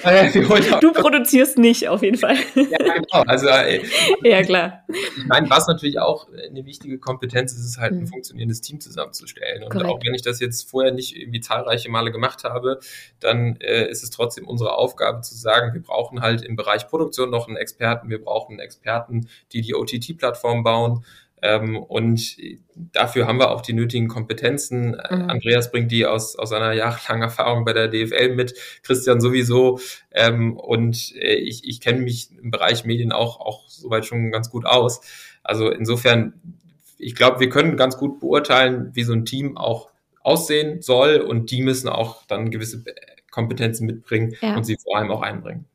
du produzierst nicht, auf jeden Fall. Ja, genau. Also, äh, ja, klar. Ich meine, was natürlich auch eine wichtige Kompetenz ist, ist halt ein mhm. funktionierendes Team zusammenzustellen. Und Korrekt. auch wenn ich das jetzt vorher nicht irgendwie zahlreiche Male gemacht habe, dann äh, ist es trotzdem unsere Aufgabe zu sagen, wir brauchen halt im Bereich Produktion noch einen Experten, wir brauchen Experten, die die OTT-Plattform bauen. Ähm, und dafür haben wir auch die nötigen Kompetenzen. Mhm. Andreas bringt die aus, aus einer jahrelangen Erfahrung bei der DFL mit, Christian sowieso. Ähm, und äh, ich, ich kenne mich im Bereich Medien auch, auch soweit schon ganz gut aus. Also insofern, ich glaube, wir können ganz gut beurteilen, wie so ein Team auch aussehen soll und die müssen auch dann gewisse Kompetenzen mitbringen ja. und sie vor allem auch einbringen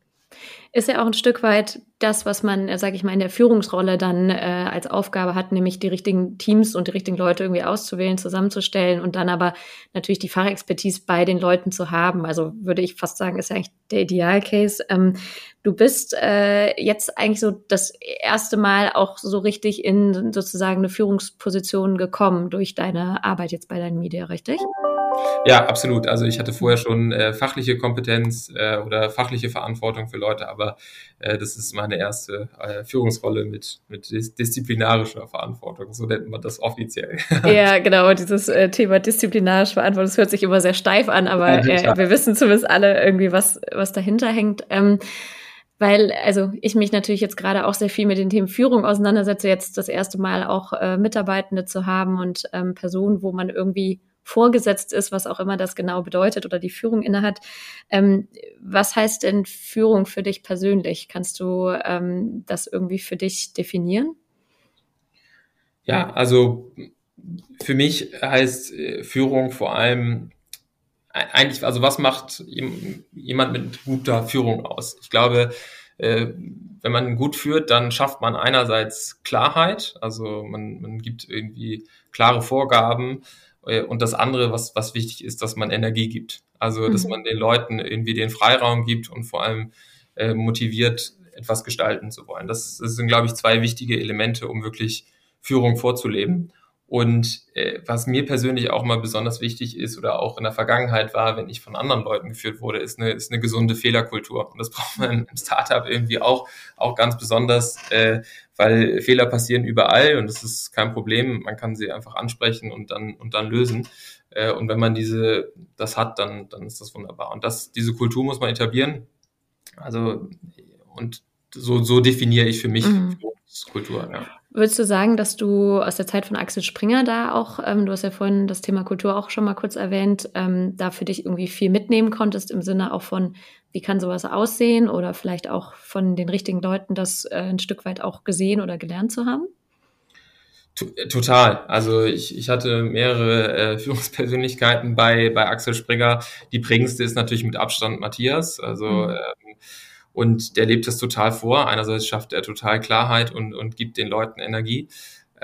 ist ja auch ein Stück weit das, was man, äh, sage ich mal, in der Führungsrolle dann äh, als Aufgabe hat, nämlich die richtigen Teams und die richtigen Leute irgendwie auszuwählen, zusammenzustellen und dann aber natürlich die Fachexpertise bei den Leuten zu haben. Also würde ich fast sagen, ist ja eigentlich der Idealcase. Ähm, du bist äh, jetzt eigentlich so das erste Mal auch so richtig in sozusagen eine Führungsposition gekommen durch deine Arbeit jetzt bei deinen Media, richtig? Ja, absolut. Also ich hatte vorher schon äh, fachliche Kompetenz äh, oder fachliche Verantwortung für Leute, aber äh, das ist meine erste äh, Führungsrolle mit, mit dis disziplinarischer Verantwortung. So nennt man das offiziell. Ja, genau. Dieses äh, Thema disziplinarische Verantwortung, das hört sich immer sehr steif an, aber ja, äh, wir wissen zumindest alle irgendwie, was, was dahinter hängt. Ähm, weil also ich mich natürlich jetzt gerade auch sehr viel mit den Themen Führung auseinandersetze, jetzt das erste Mal auch äh, Mitarbeitende zu haben und ähm, Personen, wo man irgendwie vorgesetzt ist, was auch immer das genau bedeutet oder die Führung innehat. Ähm, was heißt denn Führung für dich persönlich? Kannst du ähm, das irgendwie für dich definieren? Ja, also für mich heißt äh, Führung vor allem eigentlich, also was macht jemand mit guter Führung aus? Ich glaube, äh, wenn man gut führt, dann schafft man einerseits Klarheit, also man, man gibt irgendwie klare Vorgaben, und das andere, was, was wichtig ist, dass man Energie gibt. Also, dass mhm. man den Leuten irgendwie den Freiraum gibt und vor allem äh, motiviert, etwas gestalten zu wollen. Das, das sind, glaube ich, zwei wichtige Elemente, um wirklich Führung vorzuleben. Und äh, was mir persönlich auch mal besonders wichtig ist oder auch in der Vergangenheit war, wenn ich von anderen Leuten geführt wurde, ist eine, ist eine gesunde Fehlerkultur. Und das braucht man im Startup irgendwie auch, auch ganz besonders, äh, weil Fehler passieren überall und das ist kein Problem. Man kann sie einfach ansprechen und dann, und dann lösen. Äh, und wenn man diese, das hat, dann, dann ist das wunderbar. Und das, diese Kultur muss man etablieren. Also, und so, so definiere ich für mich mhm. Kultur, ja. Würdest du sagen, dass du aus der Zeit von Axel Springer da auch, ähm, du hast ja vorhin das Thema Kultur auch schon mal kurz erwähnt, ähm, da für dich irgendwie viel mitnehmen konntest im Sinne auch von, wie kann sowas aussehen oder vielleicht auch von den richtigen Leuten das äh, ein Stück weit auch gesehen oder gelernt zu haben? Total. Also ich, ich hatte mehrere äh, Führungspersönlichkeiten bei, bei Axel Springer. Die prägendste ist natürlich mit Abstand Matthias. Also mhm. Und der lebt es total vor. Einerseits schafft er total Klarheit und, und gibt den Leuten Energie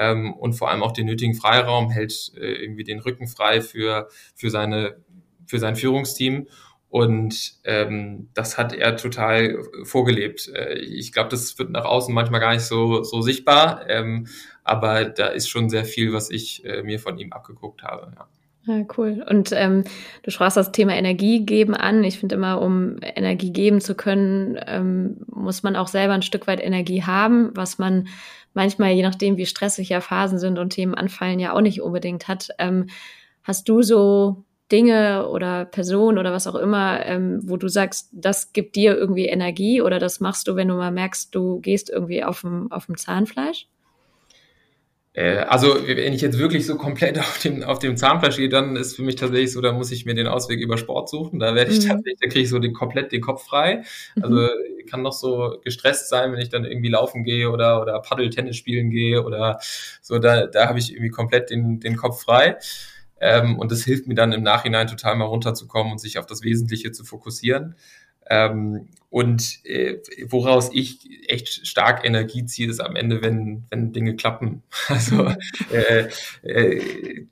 ähm, und vor allem auch den nötigen Freiraum, hält äh, irgendwie den Rücken frei für, für, seine, für sein Führungsteam. Und ähm, das hat er total vorgelebt. Äh, ich glaube, das wird nach außen manchmal gar nicht so, so sichtbar, ähm, aber da ist schon sehr viel, was ich äh, mir von ihm abgeguckt habe. Ja. Ja, cool. Und ähm, du sprachst das Thema Energie geben an. Ich finde immer, um Energie geben zu können, ähm, muss man auch selber ein Stück weit Energie haben, was man manchmal, je nachdem, wie stressig ja Phasen sind und Themen anfallen, ja auch nicht unbedingt hat. Ähm, hast du so Dinge oder Personen oder was auch immer, ähm, wo du sagst, das gibt dir irgendwie Energie oder das machst du, wenn du mal merkst, du gehst irgendwie auf dem Zahnfleisch? Äh, also, wenn ich jetzt wirklich so komplett auf dem, auf dem Zahnfleisch gehe, dann ist für mich tatsächlich so, da muss ich mir den Ausweg über Sport suchen. Da werde ich mhm. tatsächlich, da kriege ich so den, komplett den Kopf frei. Also, mhm. kann noch so gestresst sein, wenn ich dann irgendwie laufen gehe oder, oder Paddel-Tennis spielen gehe oder so, da, da habe ich irgendwie komplett den, den Kopf frei. Ähm, und das hilft mir dann im Nachhinein total mal runterzukommen und sich auf das Wesentliche zu fokussieren. Ähm, und äh, woraus ich echt stark Energie ziehe, ist am Ende, wenn, wenn Dinge klappen. Also äh, äh,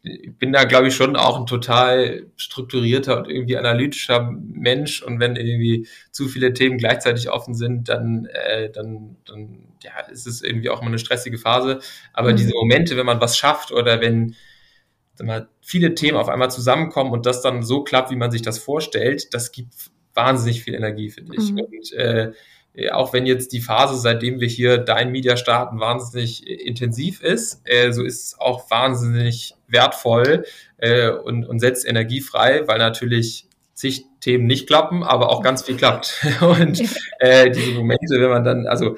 ich bin da, glaube ich, schon auch ein total strukturierter und irgendwie analytischer Mensch. Und wenn irgendwie zu viele Themen gleichzeitig offen sind, dann, äh, dann, dann ja, ist es irgendwie auch mal eine stressige Phase. Aber mhm. diese Momente, wenn man was schafft oder wenn mal, viele Themen auf einmal zusammenkommen und das dann so klappt, wie man sich das vorstellt, das gibt wahnsinnig viel Energie, finde ich. Mhm. Und äh, auch wenn jetzt die Phase, seitdem wir hier Dein Media starten, wahnsinnig äh, intensiv ist, äh, so ist es auch wahnsinnig wertvoll äh, und, und setzt Energie frei, weil natürlich zig Themen nicht klappen, aber auch ganz viel klappt. Und äh, diese Momente, wenn man dann, also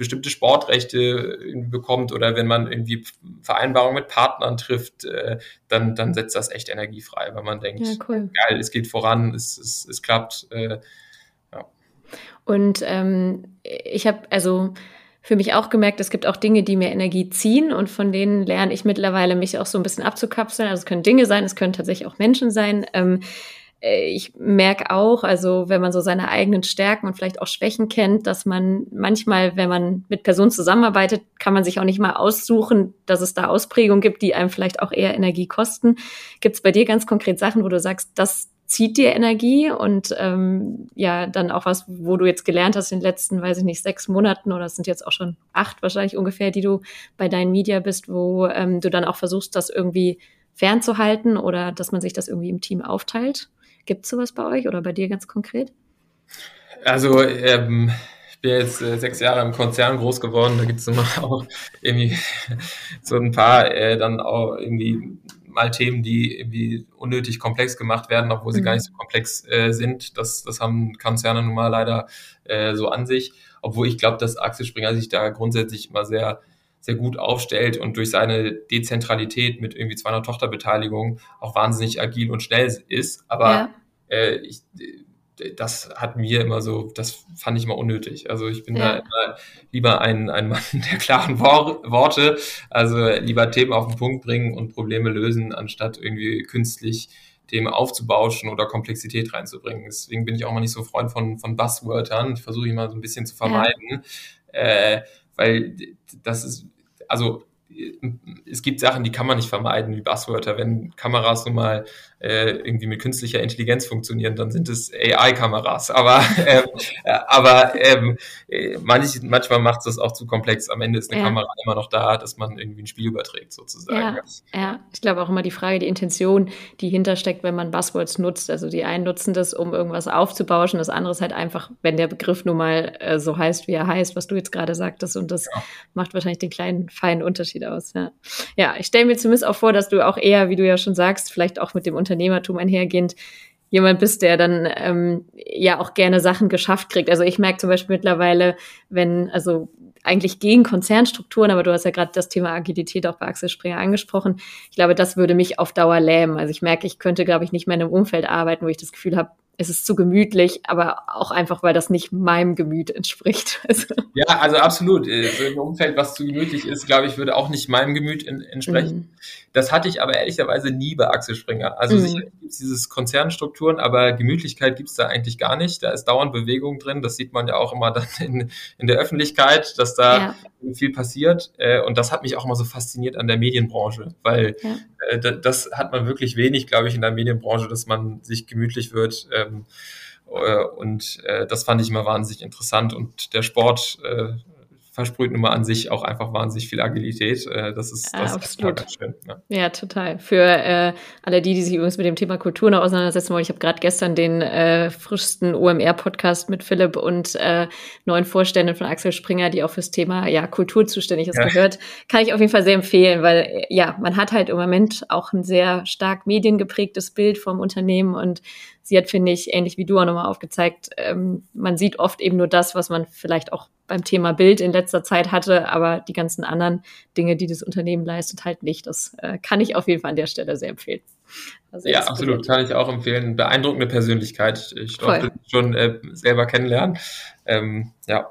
bestimmte Sportrechte bekommt oder wenn man irgendwie Vereinbarungen mit Partnern trifft, äh, dann, dann setzt das echt Energie frei, weil man denkt, ja, cool. geil, es geht voran, es, es, es klappt. Äh, ja. Und ähm, ich habe also für mich auch gemerkt, es gibt auch Dinge, die mir Energie ziehen und von denen lerne ich mittlerweile, mich auch so ein bisschen abzukapseln. Also es können Dinge sein, es können tatsächlich auch Menschen sein. Ähm, äh, ich merke auch, also wenn man so seine eigenen Stärken und vielleicht auch Schwächen kennt, dass man manchmal, wenn man mit Personen zusammenarbeitet, kann man sich auch nicht mal aussuchen, dass es da Ausprägungen gibt, die einem vielleicht auch eher Energie kosten. Gibt es bei dir ganz konkret Sachen, wo du sagst, das zieht dir Energie und ähm, ja, dann auch was, wo du jetzt gelernt hast in den letzten, weiß ich nicht, sechs Monaten oder es sind jetzt auch schon acht wahrscheinlich ungefähr, die du bei deinen Media bist, wo ähm, du dann auch versuchst, das irgendwie fernzuhalten oder dass man sich das irgendwie im Team aufteilt? Gibt es sowas bei euch oder bei dir ganz konkret? Also ähm, ich bin jetzt äh, sechs Jahre im Konzern groß geworden, da gibt es immer auch irgendwie so ein paar äh, dann auch irgendwie mal Themen, die irgendwie unnötig komplex gemacht werden, obwohl sie mhm. gar nicht so komplex äh, sind. Das, das haben Konzerne nun mal leider äh, so an sich. Obwohl ich glaube, dass Axel Springer sich da grundsätzlich immer sehr sehr gut aufstellt und durch seine Dezentralität mit irgendwie 200 Tochterbeteiligung auch wahnsinnig agil und schnell ist. Aber ja. äh, ich, das hat mir immer so, das fand ich immer unnötig. Also ich bin ja. da immer lieber ein, ein Mann der klaren Wor Worte, also lieber Themen auf den Punkt bringen und Probleme lösen, anstatt irgendwie künstlich Themen aufzubauschen oder Komplexität reinzubringen. Deswegen bin ich auch mal nicht so Freund von, von Buzzwörtern. Ich versuche immer so ein bisschen zu vermeiden. Ja. Äh, weil das ist, also es gibt Sachen, die kann man nicht vermeiden, wie Buzzwörter. Wenn Kameras nun mal äh, irgendwie mit künstlicher Intelligenz funktionieren, dann sind es AI-Kameras. Aber, ähm, äh, aber ähm, äh, manch, manchmal macht es das auch zu komplex. Am Ende ist eine ja. Kamera immer noch da, dass man irgendwie ein Spiel überträgt, sozusagen. Ja, ja. ich glaube auch immer die Frage, die Intention, die hintersteckt, wenn man Buzzwords nutzt. Also die einen nutzen das, um irgendwas aufzubauschen, das andere ist halt einfach, wenn der Begriff nun mal äh, so heißt, wie er heißt, was du jetzt gerade sagtest. Und das ja. macht wahrscheinlich den kleinen, feinen Unterschied aus. Ja, ja ich stelle mir zumindest auch vor, dass du auch eher, wie du ja schon sagst, vielleicht auch mit dem Unternehmertum einhergehend jemand bist, der dann ähm, ja auch gerne Sachen geschafft kriegt. Also ich merke zum Beispiel mittlerweile, wenn, also eigentlich gegen Konzernstrukturen, aber du hast ja gerade das Thema Agilität auch bei Axel Springer angesprochen. Ich glaube, das würde mich auf Dauer lähmen. Also ich merke, ich könnte, glaube ich, nicht mehr in einem Umfeld arbeiten, wo ich das Gefühl habe, es ist zu gemütlich, aber auch einfach, weil das nicht meinem Gemüt entspricht. Also. Ja, also absolut. Äh, so ein Umfeld, was zu gemütlich ist, glaube ich, würde auch nicht meinem Gemüt in, entsprechen. Mhm. Das hatte ich aber ehrlicherweise nie bei Axel Springer. Also mhm. sicher gibt es dieses Konzernstrukturen, aber Gemütlichkeit gibt es da eigentlich gar nicht. Da ist dauernd Bewegung drin. Das sieht man ja auch immer dann in, in der Öffentlichkeit, dass da ja. viel passiert. Äh, und das hat mich auch immer so fasziniert an der Medienbranche, weil ja. Äh, das hat man wirklich wenig, glaube ich, in der Medienbranche, dass man sich gemütlich wird. Ähm, äh, und das fand ich immer wahnsinnig interessant. Und der Sport versprüht nun mal an sich auch einfach wahnsinnig viel Agilität. Äh, das ist, das absolut. ist ganz schön. Ja. ja, total. Für äh, alle die, die sich übrigens mit dem Thema Kultur noch auseinandersetzen wollen, ich habe gerade gestern den äh, frischsten OMR-Podcast mit Philipp und äh, neuen Vorständen von Axel Springer, die auch fürs Thema ja, Kultur zuständig ist, ja. gehört. Kann ich auf jeden Fall sehr empfehlen, weil ja, man hat halt im Moment auch ein sehr stark mediengeprägtes Bild vom Unternehmen und sie hat, finde ich, ähnlich wie du auch nochmal aufgezeigt, ähm, man sieht oft eben nur das, was man vielleicht auch beim Thema Bild in letzter Zeit hatte, aber die ganzen anderen Dinge, die das Unternehmen leistet, halt nicht. Das äh, kann ich auf jeden Fall an der Stelle sehr empfehlen. Also ja, absolut, kann ich auch empfehlen. Beeindruckende Persönlichkeit. Ich durfte schon äh, selber kennenlernen. Ähm, ja.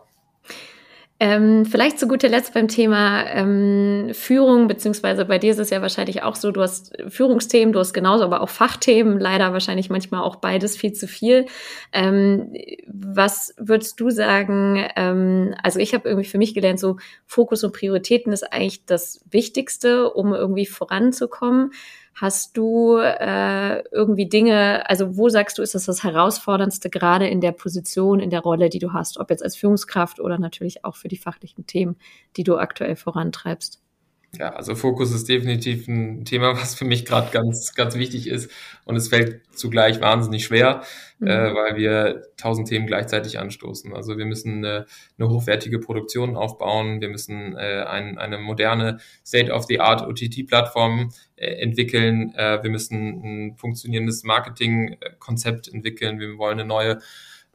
Ähm, vielleicht zu guter Letzt beim Thema ähm, Führung, beziehungsweise bei dir ist es ja wahrscheinlich auch so, du hast Führungsthemen, du hast genauso aber auch Fachthemen, leider wahrscheinlich manchmal auch beides viel zu viel. Ähm, was würdest du sagen, ähm, also ich habe irgendwie für mich gelernt, so Fokus und Prioritäten ist eigentlich das Wichtigste, um irgendwie voranzukommen. Hast du äh, irgendwie Dinge, also wo sagst du, ist das das Herausforderndste gerade in der Position, in der Rolle, die du hast, ob jetzt als Führungskraft oder natürlich auch für die fachlichen Themen, die du aktuell vorantreibst? Ja, also Fokus ist definitiv ein Thema, was für mich gerade ganz, ganz wichtig ist. Und es fällt zugleich wahnsinnig schwer, mhm. äh, weil wir tausend Themen gleichzeitig anstoßen. Also wir müssen eine, eine hochwertige Produktion aufbauen. Wir müssen äh, ein, eine moderne State-of-the-Art OTT-Plattform äh, entwickeln. Äh, wir müssen ein funktionierendes Marketing-Konzept entwickeln. Wir wollen eine neue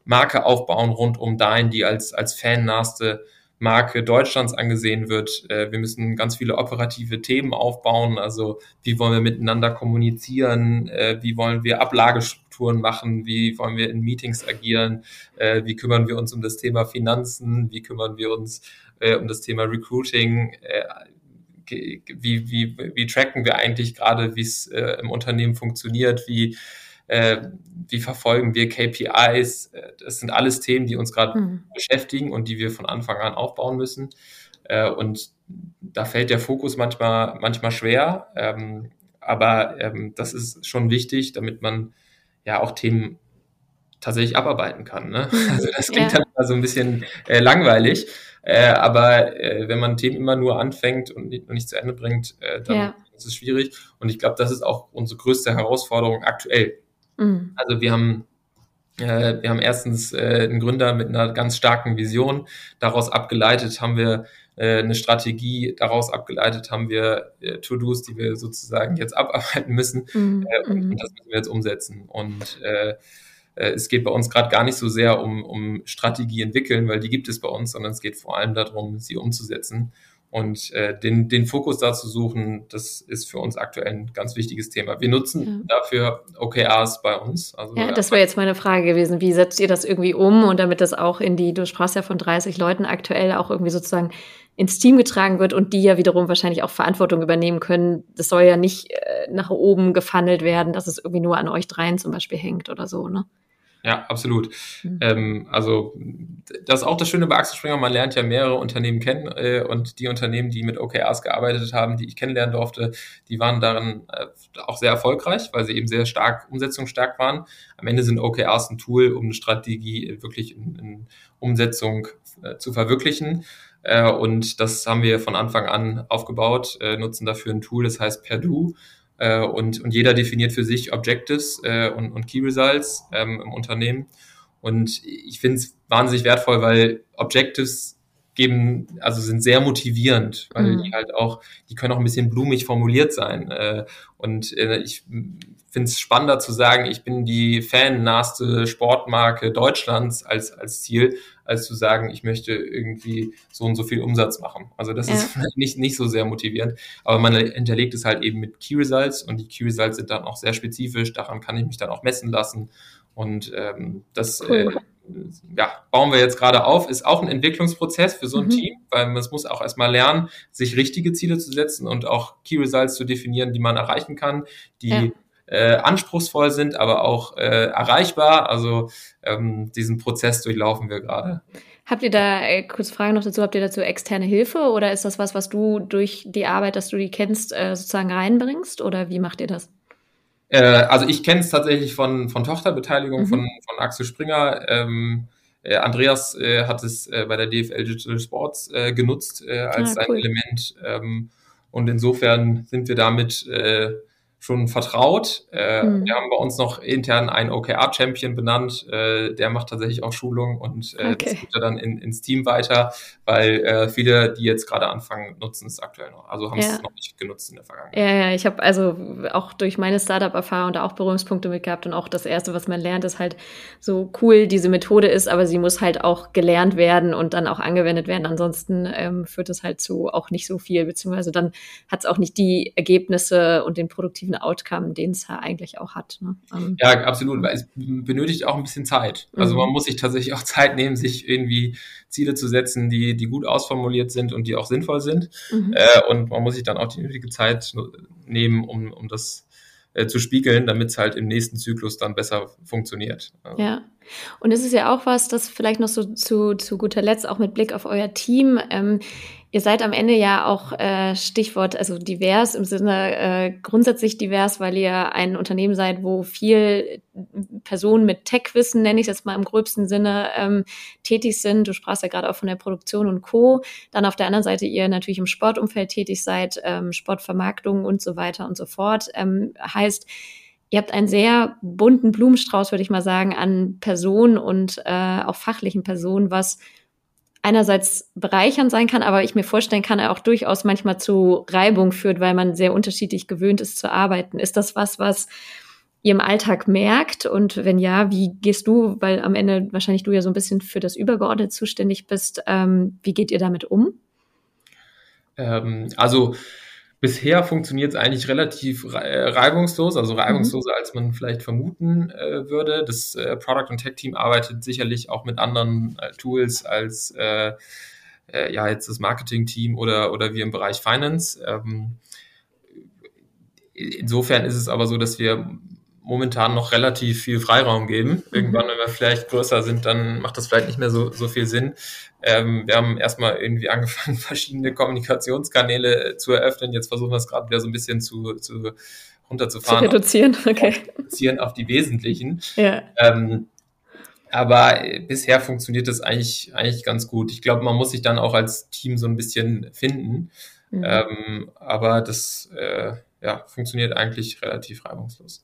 Marke aufbauen rund um Dein, die als, als fannahste Marke Deutschlands angesehen wird. Äh, wir müssen ganz viele operative Themen aufbauen. Also wie wollen wir miteinander kommunizieren? Äh, wie wollen wir Ablagestrukturen machen? Wie wollen wir in Meetings agieren? Äh, wie kümmern wir uns um das Thema Finanzen? Wie kümmern wir uns um das Thema Recruiting? wie, wie, wie tracken wir eigentlich gerade, wie es im Unternehmen funktioniert? Wie äh, wie verfolgen wir KPIs. Äh, das sind alles Themen, die uns gerade mhm. beschäftigen und die wir von Anfang an aufbauen müssen. Äh, und da fällt der Fokus manchmal, manchmal schwer, ähm, aber ähm, das ist schon wichtig, damit man ja auch Themen tatsächlich abarbeiten kann. Ne? Mhm. Also das klingt ja. dann immer so ein bisschen äh, langweilig, äh, aber äh, wenn man Themen immer nur anfängt und nicht, und nicht zu Ende bringt, äh, dann ja. ist es schwierig. Und ich glaube, das ist auch unsere größte Herausforderung aktuell. Mhm. Also wir haben äh, wir haben erstens äh, einen Gründer mit einer ganz starken Vision. Daraus abgeleitet haben wir äh, eine Strategie. Daraus abgeleitet haben wir äh, To-Dos, die wir sozusagen jetzt abarbeiten müssen. Mhm. Äh, und, und, das müssen wir jetzt umsetzen. Und äh es geht bei uns gerade gar nicht so sehr um, um Strategie entwickeln, weil die gibt es bei uns, sondern es geht vor allem darum, sie umzusetzen. Und äh, den, den Fokus da zu suchen, das ist für uns aktuell ein ganz wichtiges Thema. Wir nutzen ja. dafür OKRs bei uns. Also, ja, das wäre jetzt meine Frage gewesen. Wie setzt ihr das irgendwie um und damit das auch in die, du sprachst ja von 30 Leuten aktuell auch irgendwie sozusagen ins Team getragen wird und die ja wiederum wahrscheinlich auch Verantwortung übernehmen können. Das soll ja nicht äh, nach oben gefunnelt werden, dass es irgendwie nur an euch dreien zum Beispiel hängt oder so, ne? Ja, absolut. Mhm. Ähm, also das ist auch das Schöne bei Axel Springer, man lernt ja mehrere Unternehmen kennen äh, und die Unternehmen, die mit OKRs gearbeitet haben, die ich kennenlernen durfte, die waren darin äh, auch sehr erfolgreich, weil sie eben sehr stark umsetzungsstark waren. Am Ende sind OKRs ein Tool, um eine Strategie wirklich in, in Umsetzung äh, zu verwirklichen. Äh, und das haben wir von Anfang an aufgebaut, äh, nutzen dafür ein Tool, das heißt Perdue äh, und, und jeder definiert für sich Objectives äh, und, und Key Results ähm, im Unternehmen. Und ich finde es wahnsinnig wertvoll, weil Objectives geben, also sind sehr motivierend, weil mhm. die halt auch, die können auch ein bisschen blumig formuliert sein. Äh, und äh, ich finde es spannender zu sagen, ich bin die fannahste Sportmarke Deutschlands als, als Ziel, als zu sagen, ich möchte irgendwie so und so viel Umsatz machen. Also das ja. ist nicht, nicht so sehr motivierend, aber man hinterlegt es halt eben mit Key Results und die Key Results sind dann auch sehr spezifisch, daran kann ich mich dann auch messen lassen Und ähm, das cool. äh, ja, bauen wir jetzt gerade auf, ist auch ein Entwicklungsprozess für so ein mhm. Team, weil man muss auch erstmal lernen, sich richtige Ziele zu setzen und auch Key Results zu definieren, die man erreichen kann, die ja. Äh, anspruchsvoll sind, aber auch äh, erreichbar. Also ähm, diesen Prozess durchlaufen wir gerade. Habt ihr da, äh, kurz Frage noch dazu, habt ihr dazu externe Hilfe oder ist das was, was du durch die Arbeit, dass du die kennst, äh, sozusagen reinbringst oder wie macht ihr das? Äh, also ich kenne es tatsächlich von, von Tochterbeteiligung mhm. von, von Axel Springer. Ähm, äh, Andreas äh, hat es äh, bei der DFL Digital Sports genutzt als ah, cool. ein Element. Ähm, und insofern sind wir damit schon vertraut. Äh, mhm. Wir haben bei uns noch intern einen OKR-Champion benannt, äh, der macht tatsächlich auch Schulung und äh, okay. das gibt er dann in, ins Team weiter, weil äh, viele, die jetzt gerade anfangen, nutzen es aktuell noch. Also haben ja. es noch nicht genutzt in der Vergangenheit. Ja, ja, ich habe also auch durch meine Startup-Erfahrung da auch Berührungspunkte mit gehabt und auch das Erste, was man lernt, ist halt so cool diese Methode ist, aber sie muss halt auch gelernt werden und dann auch angewendet werden. Ansonsten ähm, führt es halt zu auch nicht so viel, beziehungsweise dann hat es auch nicht die Ergebnisse und den produktiven positiven Outcome, den es ja eigentlich auch hat. Ne? Ähm. Ja, absolut, weil es benötigt auch ein bisschen Zeit. Also mhm. man muss sich tatsächlich auch Zeit nehmen, sich irgendwie Ziele zu setzen, die, die gut ausformuliert sind und die auch sinnvoll sind. Mhm. Äh, und man muss sich dann auch die nötige Zeit nehmen, um, um das äh, zu spiegeln, damit es halt im nächsten Zyklus dann besser funktioniert. Ja. Und es ist ja auch was, das vielleicht noch so zu, zu guter Letzt auch mit Blick auf euer Team. Ähm, Ihr seid am Ende ja auch äh, Stichwort, also divers im Sinne äh, grundsätzlich divers, weil ihr ein Unternehmen seid, wo viel Personen mit Tech-Wissen, nenne ich es mal im gröbsten Sinne, ähm, tätig sind. Du sprachst ja gerade auch von der Produktion und Co. Dann auf der anderen Seite ihr natürlich im Sportumfeld tätig seid, ähm, Sportvermarktung und so weiter und so fort. Ähm, heißt, ihr habt einen sehr bunten Blumenstrauß, würde ich mal sagen, an Personen und äh, auch fachlichen Personen, was einerseits bereichernd sein kann, aber ich mir vorstellen kann, er auch durchaus manchmal zu Reibung führt, weil man sehr unterschiedlich gewöhnt ist zu arbeiten. Ist das was, was ihr im Alltag merkt? Und wenn ja, wie gehst du, weil am Ende wahrscheinlich du ja so ein bisschen für das Übergeordnete zuständig bist, ähm, wie geht ihr damit um? Ähm, also Bisher funktioniert es eigentlich relativ äh, reibungslos, also reibungsloser, mhm. als man vielleicht vermuten äh, würde. Das äh, Product- und Tech-Team arbeitet sicherlich auch mit anderen äh, Tools als äh, äh, ja jetzt das Marketing-Team oder, oder wir im Bereich Finance. Ähm, insofern ist es aber so, dass wir momentan noch relativ viel Freiraum geben. Mhm. Irgendwann, wenn wir vielleicht größer sind, dann macht das vielleicht nicht mehr so, so viel Sinn. Ähm, wir haben erstmal irgendwie angefangen, verschiedene Kommunikationskanäle zu eröffnen. Jetzt versuchen wir es gerade wieder so ein bisschen zu, zu runterzufahren. Zu reduzieren, okay. Reduzieren auf die wesentlichen. Ja. Ähm, aber bisher funktioniert das eigentlich, eigentlich ganz gut. Ich glaube, man muss sich dann auch als Team so ein bisschen finden. Mhm. Ähm, aber das äh, ja, funktioniert eigentlich relativ reibungslos.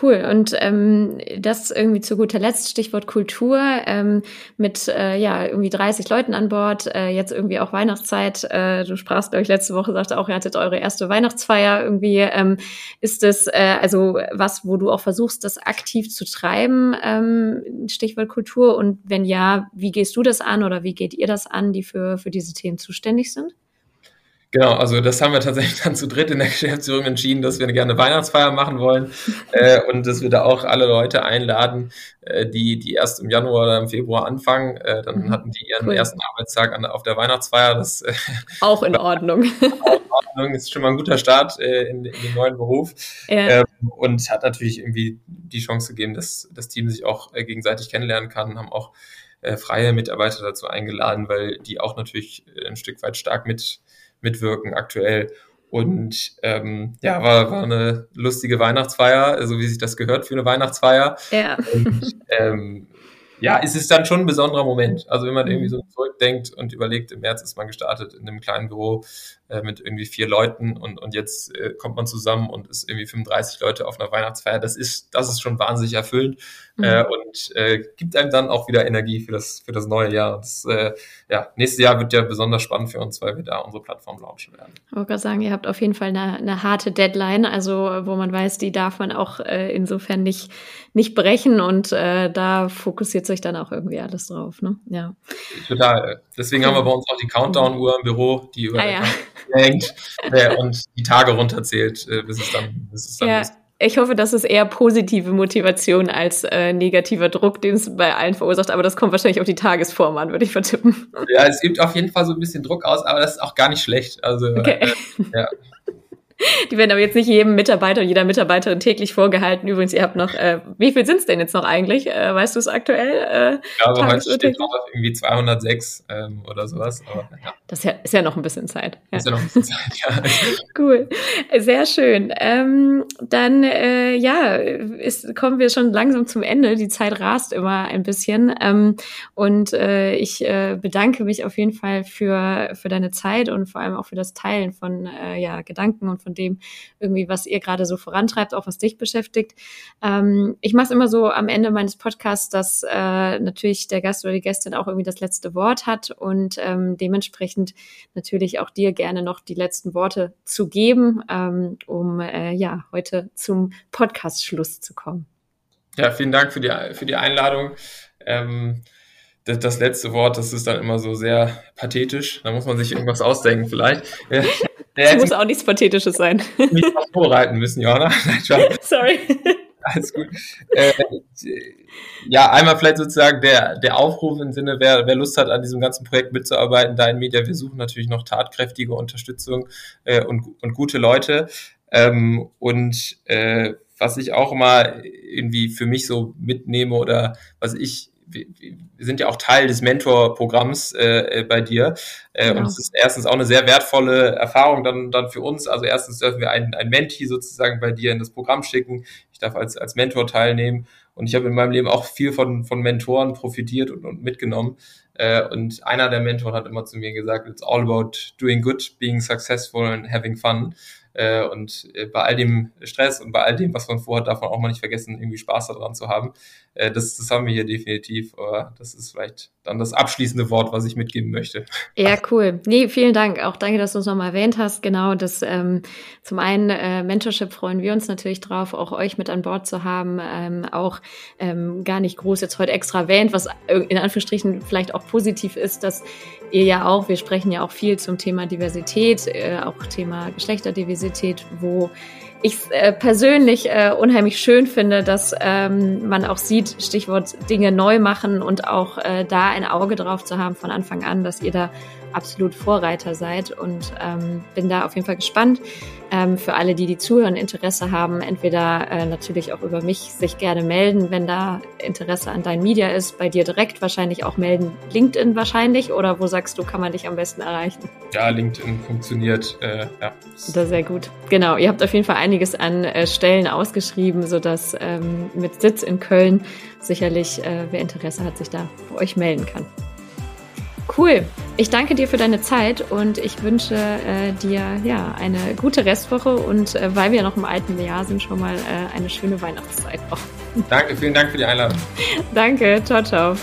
Cool. Und ähm, das irgendwie zu guter Letzt, Stichwort Kultur, ähm, mit äh, ja irgendwie 30 Leuten an Bord, äh, jetzt irgendwie auch Weihnachtszeit. Äh, du sprachst, glaube ich, letzte Woche, sagte auch, ihr hattet eure erste Weihnachtsfeier irgendwie. Ähm, ist das äh, also was, wo du auch versuchst, das aktiv zu treiben, ähm, Stichwort Kultur? Und wenn ja, wie gehst du das an oder wie geht ihr das an, die für, für diese Themen zuständig sind? Genau, also das haben wir tatsächlich dann zu dritt in der Geschäftsführung entschieden, dass wir eine gerne Weihnachtsfeier machen wollen äh, und dass wir da auch alle Leute einladen, äh, die, die erst im Januar oder im Februar anfangen. Äh, dann mhm. hatten die ihren cool. ersten Arbeitstag an, auf der Weihnachtsfeier. Das, äh, auch in Ordnung. auch in Ordnung, ist schon mal ein guter Start äh, in, in den neuen Beruf ja. ähm, und hat natürlich irgendwie die Chance gegeben, dass das Team sich auch äh, gegenseitig kennenlernen kann, haben auch äh, freie Mitarbeiter dazu eingeladen, weil die auch natürlich äh, ein Stück weit stark mit mitwirken aktuell. Und ähm, ja, war, war eine lustige Weihnachtsfeier, so wie sich das gehört für eine Weihnachtsfeier. Ja. Und, ähm, ja, es ist dann schon ein besonderer Moment. Also wenn man mhm. irgendwie so zurückdenkt und überlegt, im März ist man gestartet in einem kleinen Büro äh, mit irgendwie vier Leuten und, und jetzt äh, kommt man zusammen und ist irgendwie 35 Leute auf einer Weihnachtsfeier. Das ist, das ist schon wahnsinnig erfüllend mhm. äh, und äh, gibt einem dann auch wieder Energie für das, für das neue Jahr. Das, äh, ja, nächstes Jahr wird ja besonders spannend für uns, weil wir da unsere Plattform launchen werden. Ich wollte gerade sagen, ihr habt auf jeden Fall eine, eine harte Deadline, also wo man weiß, die darf man auch äh, insofern nicht, nicht brechen und äh, da fokussiert sich dann auch irgendwie alles drauf. Ne? Ja. Total. Deswegen haben wir bei uns auch die Countdown-Uhr im Büro, die über ah, ja. hängt äh, und die Tage runterzählt, äh, bis es dann, bis es dann ja. ist. ich hoffe, das ist eher positive Motivation als äh, negativer Druck, den es bei allen verursacht. Aber das kommt wahrscheinlich auf die Tagesform an, würde ich vertippen. Ja, es gibt auf jeden Fall so ein bisschen Druck aus, aber das ist auch gar nicht schlecht. Also, okay. äh, ja. Die werden aber jetzt nicht jedem Mitarbeiter und jeder Mitarbeiterin täglich vorgehalten. Übrigens, ihr habt noch, äh, wie viel sind es denn jetzt noch eigentlich? Äh, weißt du es aktuell? Äh, ich glaube, heute steht drauf irgendwie 206 ähm, oder sowas. Aber, ja. Das ist ja, ist ja noch ein bisschen Zeit. Ja. Ist ja noch ein bisschen Zeit, ja. cool, sehr schön. Ähm, dann, äh, ja, ist, kommen wir schon langsam zum Ende. Die Zeit rast immer ein bisschen. Ähm, und äh, ich äh, bedanke mich auf jeden Fall für, für deine Zeit und vor allem auch für das Teilen von äh, ja, Gedanken und von von dem irgendwie, was ihr gerade so vorantreibt, auch was dich beschäftigt. Ähm, ich mache es immer so am Ende meines Podcasts, dass äh, natürlich der Gast oder die Gästin auch irgendwie das letzte Wort hat und ähm, dementsprechend natürlich auch dir gerne noch die letzten Worte zu geben, ähm, um äh, ja heute zum Podcast-Schluss zu kommen. Ja, vielen Dank für die, für die Einladung. Ähm, das, das, letzte Wort, das ist dann immer so sehr pathetisch. Da muss man sich irgendwas ausdenken vielleicht. Es muss auch nichts Pathetisches sein. Nicht vorbereiten müssen, Johanna. Sorry. Alles gut. Äh, ja, einmal vielleicht sozusagen der, der Aufruf im Sinne, wer, wer Lust hat, an diesem ganzen Projekt mitzuarbeiten, da in Media, wir suchen natürlich noch tatkräftige Unterstützung äh, und, und gute Leute. Ähm, und äh, was ich auch immer irgendwie für mich so mitnehme oder was ich wir, wir sind ja auch Teil des Mentor-Programms äh, äh, bei dir. Äh, genau. Und es ist erstens auch eine sehr wertvolle Erfahrung dann, dann für uns. Also erstens dürfen wir ein, ein Menti sozusagen bei dir in das Programm schicken. Ich darf als, als Mentor teilnehmen. Und ich habe in meinem Leben auch viel von, von Mentoren profitiert und, und mitgenommen. Äh, und einer der Mentoren hat immer zu mir gesagt, it's all about doing good, being successful and having fun. Äh, und äh, bei all dem Stress und bei all dem, was man vorhat, darf man auch mal nicht vergessen, irgendwie Spaß daran zu haben. Äh, das, das haben wir hier definitiv. Aber das ist vielleicht dann das abschließende Wort, was ich mitgeben möchte. Ja, cool. Nee, vielen Dank. Auch danke, dass du uns nochmal erwähnt hast. Genau, das ähm, zum einen äh, Mentorship freuen wir uns natürlich drauf, auch euch mit an Bord zu haben. Ähm, auch ähm, gar nicht groß jetzt heute extra erwähnt, was in Anführungsstrichen vielleicht auch positiv ist, dass ihr ja auch, wir sprechen ja auch viel zum Thema Diversität, äh, auch Thema Geschlechterdiversität, wo ich äh, persönlich äh, unheimlich schön finde, dass ähm, man auch sieht, Stichwort Dinge neu machen und auch äh, da ein Auge drauf zu haben von Anfang an, dass ihr da absolut Vorreiter seid und ähm, bin da auf jeden Fall gespannt. Ähm, für alle, die die zuhören, Interesse haben, entweder äh, natürlich auch über mich sich gerne melden, wenn da Interesse an deinen Media ist, bei dir direkt wahrscheinlich auch melden, LinkedIn wahrscheinlich oder wo sagst du, kann man dich am besten erreichen? Ja, LinkedIn funktioniert, äh, ja. Das ist sehr gut. Genau, ihr habt auf jeden Fall einiges an äh, Stellen ausgeschrieben, sodass ähm, mit Sitz in Köln sicherlich, äh, wer Interesse hat, sich da bei euch melden kann. Cool. Ich danke dir für deine Zeit und ich wünsche äh, dir ja eine gute Restwoche und äh, weil wir noch im alten Jahr sind, schon mal äh, eine schöne Weihnachtszeit noch. Danke, vielen Dank für die Einladung. danke, ciao, ciao.